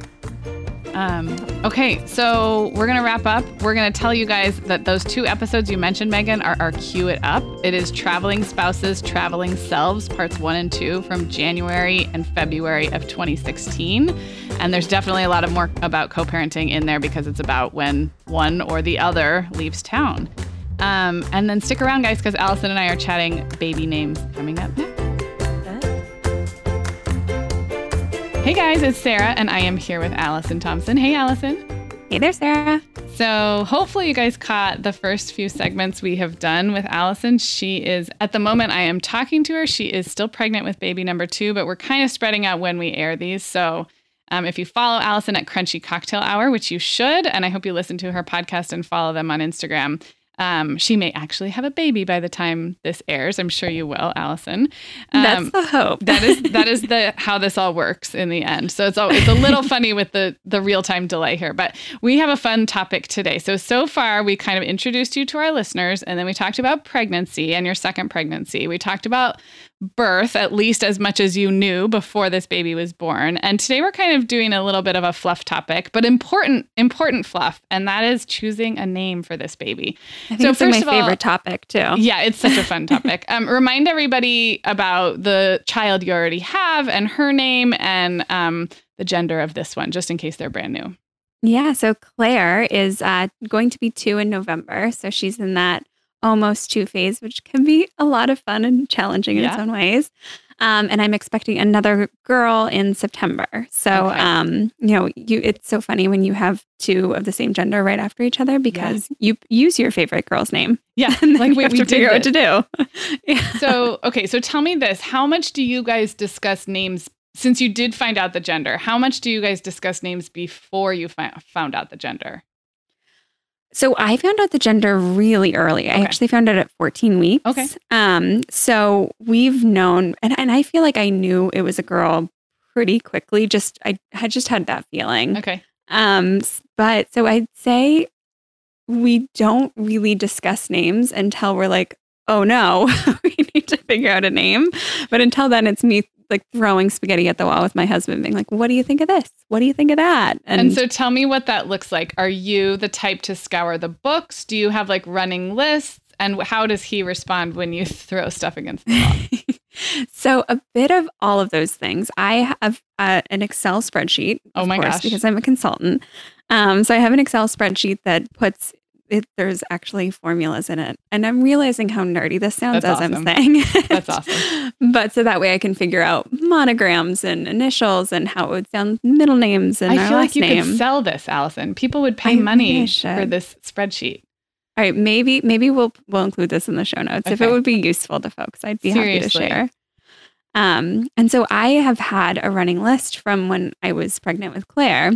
[SPEAKER 1] Um, okay, so we're gonna wrap up. We're gonna tell you guys that those two episodes you mentioned, Meagan, are our Cue It Up. It is Traveling Spouses, Traveling Selves, parts one and two from January and February of 2016. And there's definitely a lot of more about co-parenting in there because it's about when one or the other leaves town. Um, and then stick around, guys, because Alison and I are chatting baby names coming up next. Hey guys, it's Sarah, and I am here with Alison Thompson. Hey, Alison.
[SPEAKER 3] Hey there, Sarah.
[SPEAKER 1] So, hopefully, you guys caught the first few segments we have done with Alison. She is, at the moment, I am talking to her. She is still pregnant with baby number two, but we're kind of spreading out when we air these. So, um, if you follow Alison at Crunchy Cocktail Hour, which you should, and I hope you listen to her podcast and follow them on Instagram, um, she may actually have a baby by the time this airs. I'm sure you will, Alison.
[SPEAKER 3] That's
[SPEAKER 1] Um,
[SPEAKER 3] the hope.
[SPEAKER 1] that is that is the how this all works in the end. So it's all it's a little funny with the the real time delay here, but we have a fun topic today. So so far we kind of introduced you to our listeners, and then we talked about pregnancy and your second pregnancy. We talked about birth at least as much as you knew before this baby was born. And today we're kind of doing a little bit of a fluff topic, but important important fluff, and that is choosing a name for this baby.
[SPEAKER 3] I think
[SPEAKER 1] so
[SPEAKER 3] it's
[SPEAKER 1] first
[SPEAKER 3] my
[SPEAKER 1] of all-
[SPEAKER 3] favorite topic too.
[SPEAKER 1] Yeah, it's such a fun topic. Um, remind everybody about the child you already have and her name and um, the gender of this one, just in case they're brand new.
[SPEAKER 3] Yeah, so Claire is uh, going to be two in November. So she's in that almost two phase, which can be a lot of fun and challenging in its own ways. Um, and I'm expecting another girl in September. So,
[SPEAKER 1] Okay.
[SPEAKER 3] um, you know, you it's so funny when you have two of the same gender right after each other because you use your favorite girl's name.
[SPEAKER 1] Yeah, like we,
[SPEAKER 3] have
[SPEAKER 1] we
[SPEAKER 3] to figure out what to do. yeah.
[SPEAKER 1] So, okay, so tell me this: How much do you guys discuss names? Since you did find out the gender, how much do you guys discuss names before you fi- found out the gender?
[SPEAKER 3] So I found out the gender really early. I actually found out at 14 weeks.
[SPEAKER 1] Okay.
[SPEAKER 3] Um, so we've known, and, and I feel like I knew it was a girl pretty quickly. Just I had just had that feeling.
[SPEAKER 1] Okay,
[SPEAKER 3] Um, but so I'd say we don't really discuss names until we're like, oh no, we need to figure out a name. But until then, it's me like throwing spaghetti at the wall with my husband, being like, what do you think of this? What do you think of that?
[SPEAKER 1] and, so tell me what that looks like. Are you the type to scour the books? Do you have like running lists? And how does he respond when you throw stuff against the wall?
[SPEAKER 3] so a bit of all of those things. I have uh, an Excel spreadsheet.
[SPEAKER 1] Oh my
[SPEAKER 3] course,
[SPEAKER 1] gosh.
[SPEAKER 3] Because I'm a consultant. Um, so I have an Excel spreadsheet that puts it. There's actually formulas in it, and I'm realizing how nerdy this sounds
[SPEAKER 1] That's
[SPEAKER 3] as
[SPEAKER 1] awesome.
[SPEAKER 3] I'm saying.
[SPEAKER 1] That's awesome.
[SPEAKER 3] but so that way I can figure out monograms and initials and how it would sound middle names and
[SPEAKER 1] I feel like you
[SPEAKER 3] name.
[SPEAKER 1] could sell this, Alison. People would pay
[SPEAKER 3] I
[SPEAKER 1] money for this spreadsheet.
[SPEAKER 3] All right, maybe maybe we'll we'll include this in the show notes if it would be useful to folks. I'd be happy to share. Um, and so I have had a running list from when I was pregnant with Claire,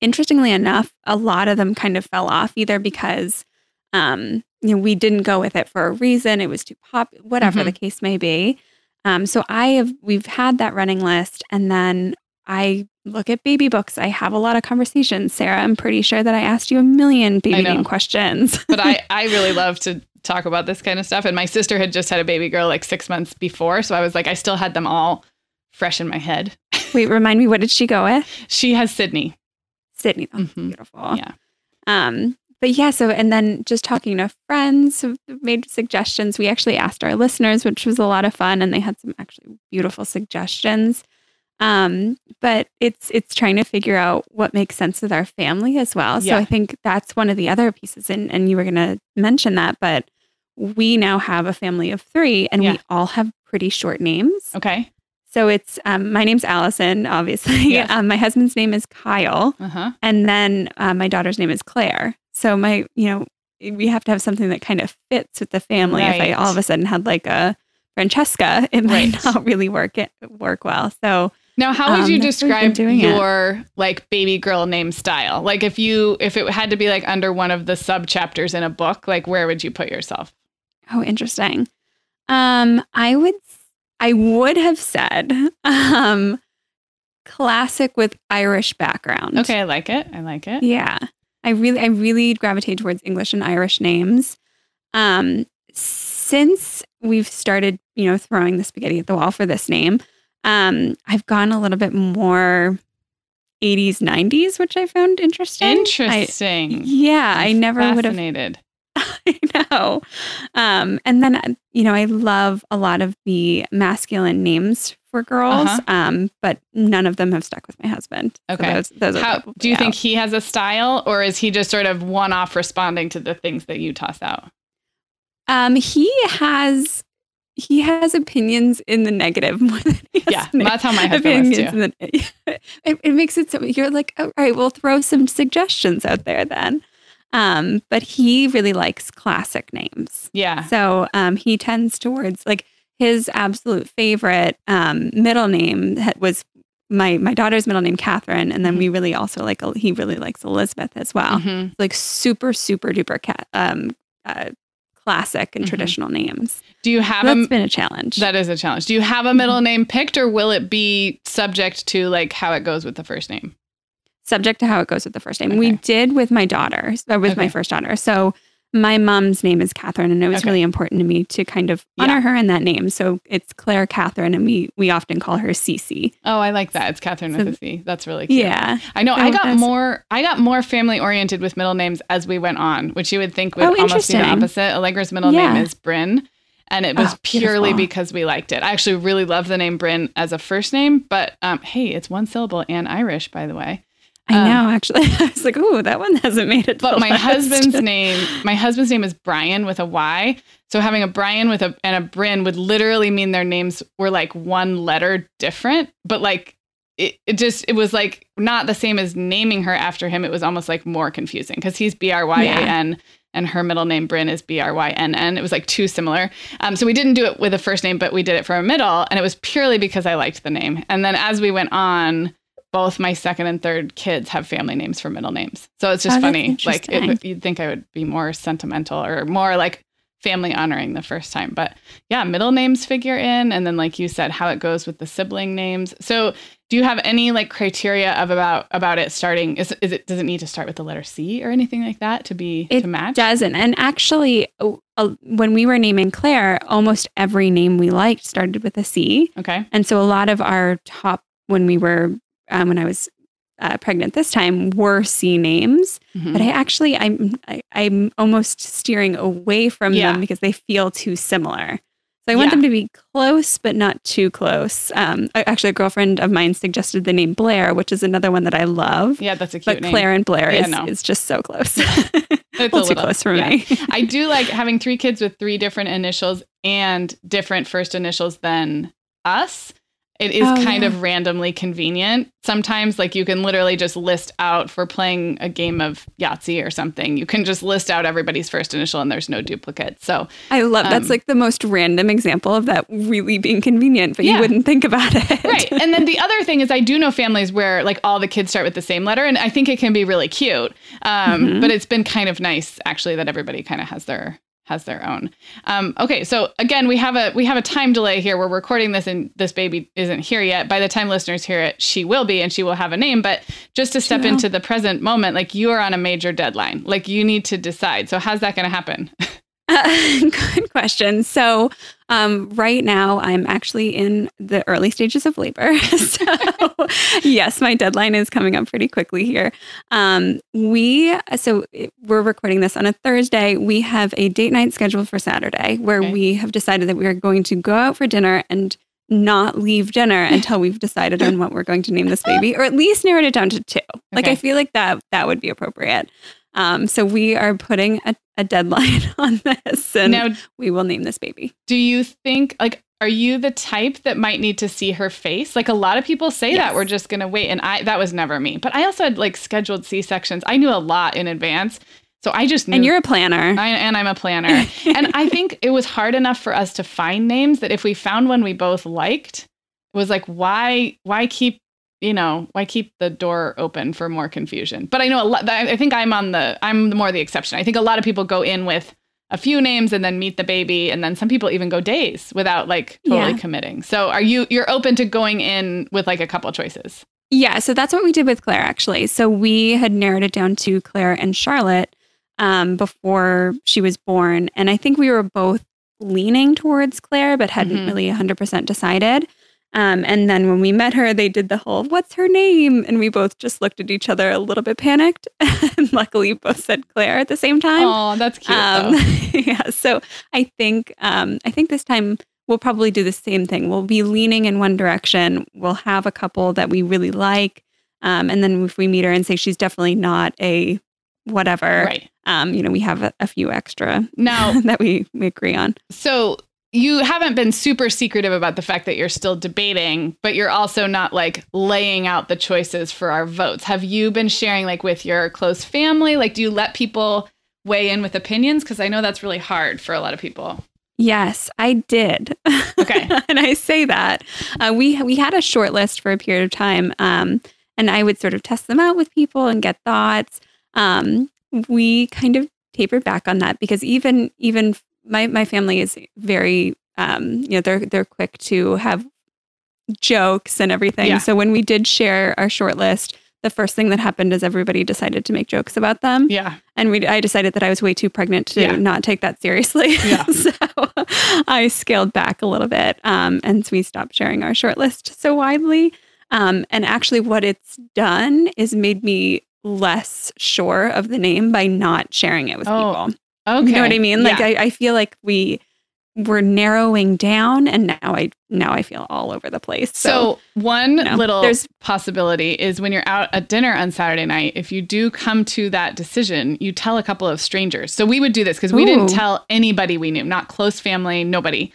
[SPEAKER 3] interestingly enough, a lot of them kind of fell off either because, um, you know, we didn't go with it for a reason. It was too pop, whatever
[SPEAKER 1] Mhm.
[SPEAKER 3] the case may be. Um, so I have we've had that running list, and then I look at baby books. I have a lot of conversations. Sarah, I'm pretty sure that I asked you a million baby name questions.
[SPEAKER 1] But I, I really love to talk about this kind of stuff. And my sister had just had a baby girl like six months before. So I was like, I still had them all fresh in my head.
[SPEAKER 3] Wait, remind me, what did she go with?
[SPEAKER 1] She has Sydney.
[SPEAKER 3] Sydney. That's
[SPEAKER 1] Mhm.
[SPEAKER 3] beautiful.
[SPEAKER 1] Yeah.
[SPEAKER 3] Um, but yeah, so and then just talking to friends who made suggestions. We actually asked our listeners, which was a lot of fun, and they had some actually beautiful suggestions. Um, but it's it's trying to figure out what makes sense with our family as well. So
[SPEAKER 1] Yeah.
[SPEAKER 3] I think that's one of the other pieces, and and you were gonna mention that, but we now have a family of three, and
[SPEAKER 1] Yeah.
[SPEAKER 3] we all have pretty short names.
[SPEAKER 1] Okay.
[SPEAKER 3] So it's um, my name's Alison, obviously.
[SPEAKER 1] Yes.
[SPEAKER 3] Um, my husband's name is Kyle,
[SPEAKER 1] Uh huh.
[SPEAKER 3] and then uh, my daughter's name is Claire. So my, you know, we have to have something that kind of fits with the family. If I all of a sudden had like a Francesca, it might
[SPEAKER 1] Right.
[SPEAKER 3] not really work it work well. So
[SPEAKER 1] Now, how would
[SPEAKER 3] Um,
[SPEAKER 1] you
[SPEAKER 3] that's where we've been
[SPEAKER 1] describe
[SPEAKER 3] doing it.
[SPEAKER 1] your like baby girl name style? Like if you if it had to be like under one of the sub chapters in a book, like where would you put yourself?
[SPEAKER 3] Oh, interesting. Um, I would I would have said um classic with Irish background.
[SPEAKER 1] Okay, I like it. I like it.
[SPEAKER 3] Yeah. I really I really gravitate towards English and Irish names. Um since we've started, you know, throwing the spaghetti at the wall for this name, um, I've gone a little bit more 80s, 90s, which I found interesting. I-
[SPEAKER 1] Interesting.
[SPEAKER 3] yeah, I never would have
[SPEAKER 1] Fascinated.
[SPEAKER 3] I know. Um, and then, uh, you know, I love a lot of the masculine names for girls,
[SPEAKER 1] Uh-huh.
[SPEAKER 3] um, but none of them have stuck with my husband. So
[SPEAKER 1] Okay.
[SPEAKER 3] those, those
[SPEAKER 1] How do you think he has a style, or is he just sort of one off responding to the things that you toss out?
[SPEAKER 3] Um, he has he has opinions in the negative more than he has
[SPEAKER 1] Yeah, that's how my husband was too.
[SPEAKER 3] the- it, it makes it so you're like, all right, we'll throw some suggestions out there then. Um, but he really likes classic names.
[SPEAKER 1] Yeah.
[SPEAKER 3] So um, he tends towards like his absolute favorite um, middle name was my my daughter's middle name, Catherine, and then we really also like he really likes Elizabeth as well.
[SPEAKER 1] Mhm.
[SPEAKER 3] Like super super duper cat um, uh, classic and
[SPEAKER 1] Mhm.
[SPEAKER 3] traditional names.
[SPEAKER 1] Do you have
[SPEAKER 3] So
[SPEAKER 1] a
[SPEAKER 3] that's been a challenge.
[SPEAKER 1] That is a challenge. Do you have a middle name picked or will it be subject to like how it goes with the first name?
[SPEAKER 3] Subject to how it goes with the first name. We did with my daughter, uh, with my first daughter. So my mom's name is Catherine, and it was
[SPEAKER 1] Okay.
[SPEAKER 3] really important to me to kind of
[SPEAKER 1] Yeah.
[SPEAKER 3] honor her in that name. So it's Claire Catherine, and we we often call her Cece.
[SPEAKER 1] Oh, I like that. It's Catherine
[SPEAKER 3] So-
[SPEAKER 1] with a C. That's really cute.
[SPEAKER 3] Yeah.
[SPEAKER 1] I know.
[SPEAKER 3] So
[SPEAKER 1] I got more. I got more family oriented with middle names as we went on, which you would think would
[SPEAKER 3] Oh,
[SPEAKER 1] almost be the opposite. Allegra's middle
[SPEAKER 3] Yeah.
[SPEAKER 1] name is Bryn, and it was
[SPEAKER 3] Oh,
[SPEAKER 1] purely because we liked it. I actually really love the name Bryn as a first name, but um, hey, it's one syllable and Irish, by the way.
[SPEAKER 3] I
[SPEAKER 1] Um,
[SPEAKER 3] know. Actually, I was like, "Ooh, that one hasn't made it."
[SPEAKER 1] But my
[SPEAKER 3] list."
[SPEAKER 1] husband's name, my husband's name is Brian with a Y. So having a Brian with a and a Bryn would literally mean their names were like one letter different, but like it, it just it was like not the same as naming her after him. It was almost like more confusing because he's B R Y A N and her middle name Bryn is B R Y N N. It was like too similar. Um, so we didn't do it with a first name, but we did it for a middle, and it was purely because I liked the name. And then as we went on, both my second and third kids have family names for middle names. So it's just
[SPEAKER 3] Oh,
[SPEAKER 1] funny. Like it, you'd think I would be more sentimental or more like family honoring the first time. But yeah, middle names figure in. And then like you said, how it goes with the sibling names. So do you have any like criteria of about about it starting? Is, is it does it need to start with the letter C or anything like that to be
[SPEAKER 3] It
[SPEAKER 1] to match?
[SPEAKER 3] doesn't. And actually, uh, when we were naming Claire, almost every name we liked started with a C.
[SPEAKER 1] Okay.
[SPEAKER 3] And so a lot of our top when we were um, when I was uh, pregnant this time were C names.
[SPEAKER 1] Mhm.
[SPEAKER 3] But I actually I'm I, I'm almost steering away from
[SPEAKER 1] Yeah.
[SPEAKER 3] them because they feel too similar. So I want
[SPEAKER 1] Yeah.
[SPEAKER 3] them to be close, but not too close. Um, actually, a girlfriend of mine suggested the name Blair, which is another one that I love.
[SPEAKER 1] yeah, that's a cute
[SPEAKER 3] but
[SPEAKER 1] name.
[SPEAKER 3] Claire and Blair
[SPEAKER 1] Yeah,
[SPEAKER 3] is,
[SPEAKER 1] no.
[SPEAKER 3] is just so close.
[SPEAKER 1] It's
[SPEAKER 3] a
[SPEAKER 1] a
[SPEAKER 3] little too close for
[SPEAKER 1] yeah.
[SPEAKER 3] me.
[SPEAKER 1] I do like having three kids with three different initials and different first initials than us. It is
[SPEAKER 3] Oh,
[SPEAKER 1] kind
[SPEAKER 3] yeah.
[SPEAKER 1] of randomly convenient. Sometimes, like, you can literally just list out for playing a game of Yahtzee or something. You can just list out everybody's first initial and there's no duplicate. So,
[SPEAKER 3] I love that's
[SPEAKER 1] Um,
[SPEAKER 3] like the most random example of that really being convenient, but
[SPEAKER 1] Yeah.
[SPEAKER 3] you wouldn't think about it.
[SPEAKER 1] right. And then the other thing is, I do know families where like all the kids start with the same letter, and I think it can be really cute. Um,
[SPEAKER 3] Mhm.
[SPEAKER 1] But it's been kind of nice actually that everybody kind of has their has their own. Um, okay, so again, we have a we have a time delay here. We're recording this, and this baby isn't here yet. By the time listeners hear it, she will be, and she will have a name. But just to step into the present moment, like you are on a major deadline. Like you need to decide. So how's that going to happen?
[SPEAKER 3] Uh, good question. So, um, right now, I'm actually in the early stages of labor. so, yes, my deadline is coming up pretty quickly here. Um, we so we're recording this on a Thursday. We have a date night scheduled for Saturday where
[SPEAKER 1] Okay.
[SPEAKER 3] we have decided that we are going to go out for dinner and not leave dinner until we've decided on what we're going to name this baby, or at least narrowed it down to two. Like I feel like that that would be appropriate. Um, so we are putting a, a deadline on this, and
[SPEAKER 1] now,
[SPEAKER 3] we will name this baby.
[SPEAKER 1] do you think like are you the type that might need to see her face? Like a lot of people say
[SPEAKER 3] Yes.
[SPEAKER 1] that we're just going to wait and I that was never me. But I also had like scheduled C-sections. I knew a lot in advance. So I just knew
[SPEAKER 3] And you're a planner.
[SPEAKER 1] I, and I'm a planner. and I think it was hard enough for us to find names that if we found one we both liked, it was like why why keep you know why keep the door open for more confusion? But I know a lot. I think I'm on the I'm more the exception. I think a lot of people go in with a few names and then meet the baby, and then some people even go days without like totally
[SPEAKER 3] Yeah.
[SPEAKER 1] committing. So are you you're open to going in with like a couple choices?
[SPEAKER 3] Yeah, so that's what we did with Claire actually. So we had narrowed it down to Claire and Charlotte um, before she was born. And I think we were both leaning towards Claire, but hadn't
[SPEAKER 1] Mhm.
[SPEAKER 3] really 100% decided. Um, and then when we met her, they did the whole, what's her name? And we both just looked at each other a little bit panicked. and luckily, both said Claire at the same time.
[SPEAKER 1] Oh, that's cute.
[SPEAKER 3] Um, yeah. So I think um, I think this time we'll probably do the same thing. We'll be leaning in one direction. We'll have a couple that we really like, um, and then if we meet her and say she's definitely not a whatever,
[SPEAKER 1] Right.
[SPEAKER 3] um, you know, we have a, a few extra
[SPEAKER 1] Now,
[SPEAKER 3] that we we agree on.
[SPEAKER 1] So you haven't been super secretive about the fact that you're still debating, but you're also not like laying out the choices for our votes. Have you been sharing like with your close family? Like, do you let people weigh in with opinions? Because I know that's really hard for a lot of people.
[SPEAKER 3] Yes, I did.
[SPEAKER 1] Okay.
[SPEAKER 3] and I say that uh, we we had a short list for a period of time, um, and I would sort of test them out with people and get thoughts. Um, we kind of tapered back on that because even even my my family is very um, you know they're they're quick to have jokes and everything.
[SPEAKER 1] Yeah.
[SPEAKER 3] So when we did share our short list. The first thing that happened is everybody decided to make jokes about them
[SPEAKER 1] Yeah.
[SPEAKER 3] and we I decided that I was way too pregnant to
[SPEAKER 1] Yeah.
[SPEAKER 3] not take that seriously.
[SPEAKER 1] Yeah.
[SPEAKER 3] so I scaled back a little bit, um, and so we stopped sharing our short list so widely. Um, and actually, what it's done is made me less sure of the name by not sharing it with
[SPEAKER 1] Oh,
[SPEAKER 3] people.
[SPEAKER 1] Okay.
[SPEAKER 3] You know what I mean? Like
[SPEAKER 1] Yeah.
[SPEAKER 3] I, I feel like we we're narrowing down, and now I now I feel all over the place. So,
[SPEAKER 1] So, one
[SPEAKER 3] know,
[SPEAKER 1] little
[SPEAKER 3] there's-
[SPEAKER 1] possibility is when you're out at dinner on Saturday night, if you do come to that decision, you tell a couple of strangers. So we would do this because we didn't tell anybody we knew, not close family, nobody.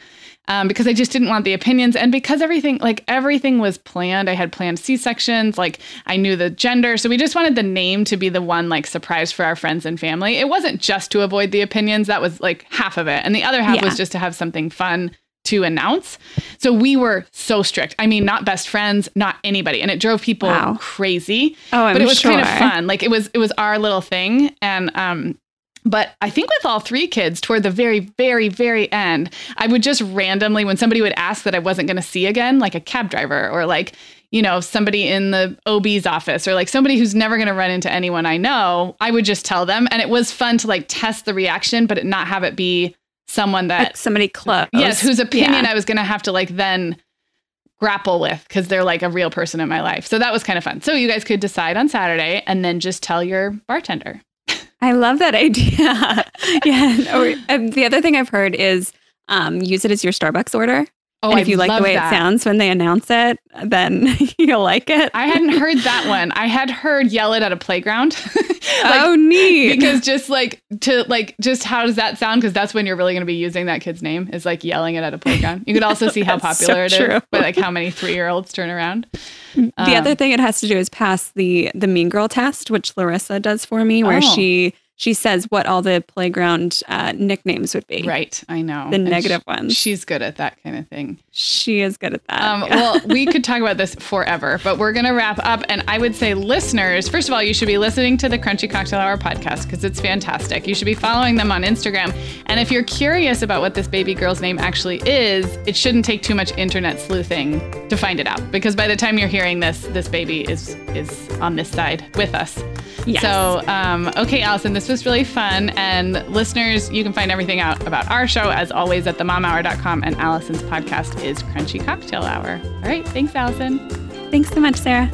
[SPEAKER 1] Um, because I just didn't want the opinions, and because everything, like everything, was planned. I had planned C sections, like I knew the gender, so we just wanted the name to be the one like surprise for our friends and family. It wasn't just to avoid the opinions; that was like half of it, and the other half
[SPEAKER 3] Yeah.
[SPEAKER 1] was just to have something fun to announce. So we were so strict. I mean, not best friends, not anybody. And it drove people
[SPEAKER 3] Wow.
[SPEAKER 1] crazy.
[SPEAKER 3] oh, I'm
[SPEAKER 1] but it was
[SPEAKER 3] sure.
[SPEAKER 1] kind of fun. Like it was it was our little thing. And um but I think with all three kids, toward the very, very, very end, I would just randomly, when somebody would ask that I wasn't going to see again, like a cab driver or like, you know, somebody in the OB's office or like somebody who's never going to run into anyone I know, I would just tell them. And it was fun to like test the reaction, but not have it be someone that
[SPEAKER 3] Like somebody close.
[SPEAKER 1] yes whose opinion
[SPEAKER 3] Yeah.
[SPEAKER 1] i was going to have to like then grapple with because they're like a real person in my life so that was kind of fun so you guys could decide on saturday and then just tell your bartender
[SPEAKER 3] I love that idea. yeah. Or um, the other thing I've heard is um, use it as your Starbucks order.
[SPEAKER 1] Oh
[SPEAKER 3] and if you like the way
[SPEAKER 1] that.
[SPEAKER 3] it sounds when they announce it, then you'll like it.
[SPEAKER 1] i hadn't heard that one i had heard yell it at a playground Like,
[SPEAKER 3] oh, neat.
[SPEAKER 1] because just like to like just how does that sound because that's when you're really going to be using that kid's name is like yelling it at a playground you could also see how
[SPEAKER 3] That's so
[SPEAKER 1] popular it is
[SPEAKER 3] true.
[SPEAKER 1] by like how many three-year-olds turn around
[SPEAKER 3] the
[SPEAKER 1] Um,
[SPEAKER 3] other thing it has to do is pass the the Mean Girl test, which Larissa does for me, where
[SPEAKER 1] Oh.
[SPEAKER 3] she she says what all the playground uh, nicknames would be.
[SPEAKER 1] right i know
[SPEAKER 3] The
[SPEAKER 1] And
[SPEAKER 3] negative
[SPEAKER 1] sh-
[SPEAKER 3] ones.
[SPEAKER 1] she's good at that kind of thing
[SPEAKER 3] She is good at that.
[SPEAKER 1] Um,
[SPEAKER 3] Yeah.
[SPEAKER 1] well, we could talk about this forever, but we're going to wrap up. And I would say, listeners, first of all, you should be listening to the Crunchy Cocktail Hour podcast because it's fantastic. You should be following them on Instagram. And if you're curious about what this baby girl's name actually is, it shouldn't take too much internet sleuthing to find it out because by the time you're hearing this, this baby is is on this side with us.
[SPEAKER 3] Yes.
[SPEAKER 1] So, um, okay, Alison, this was really fun. And listeners, you can find everything out about our show as always at themomhour.com. And Alison's podcast is Crunchy Cocktail Hour. All right. Thanks, Alison.
[SPEAKER 3] Thanks so much, Sarah.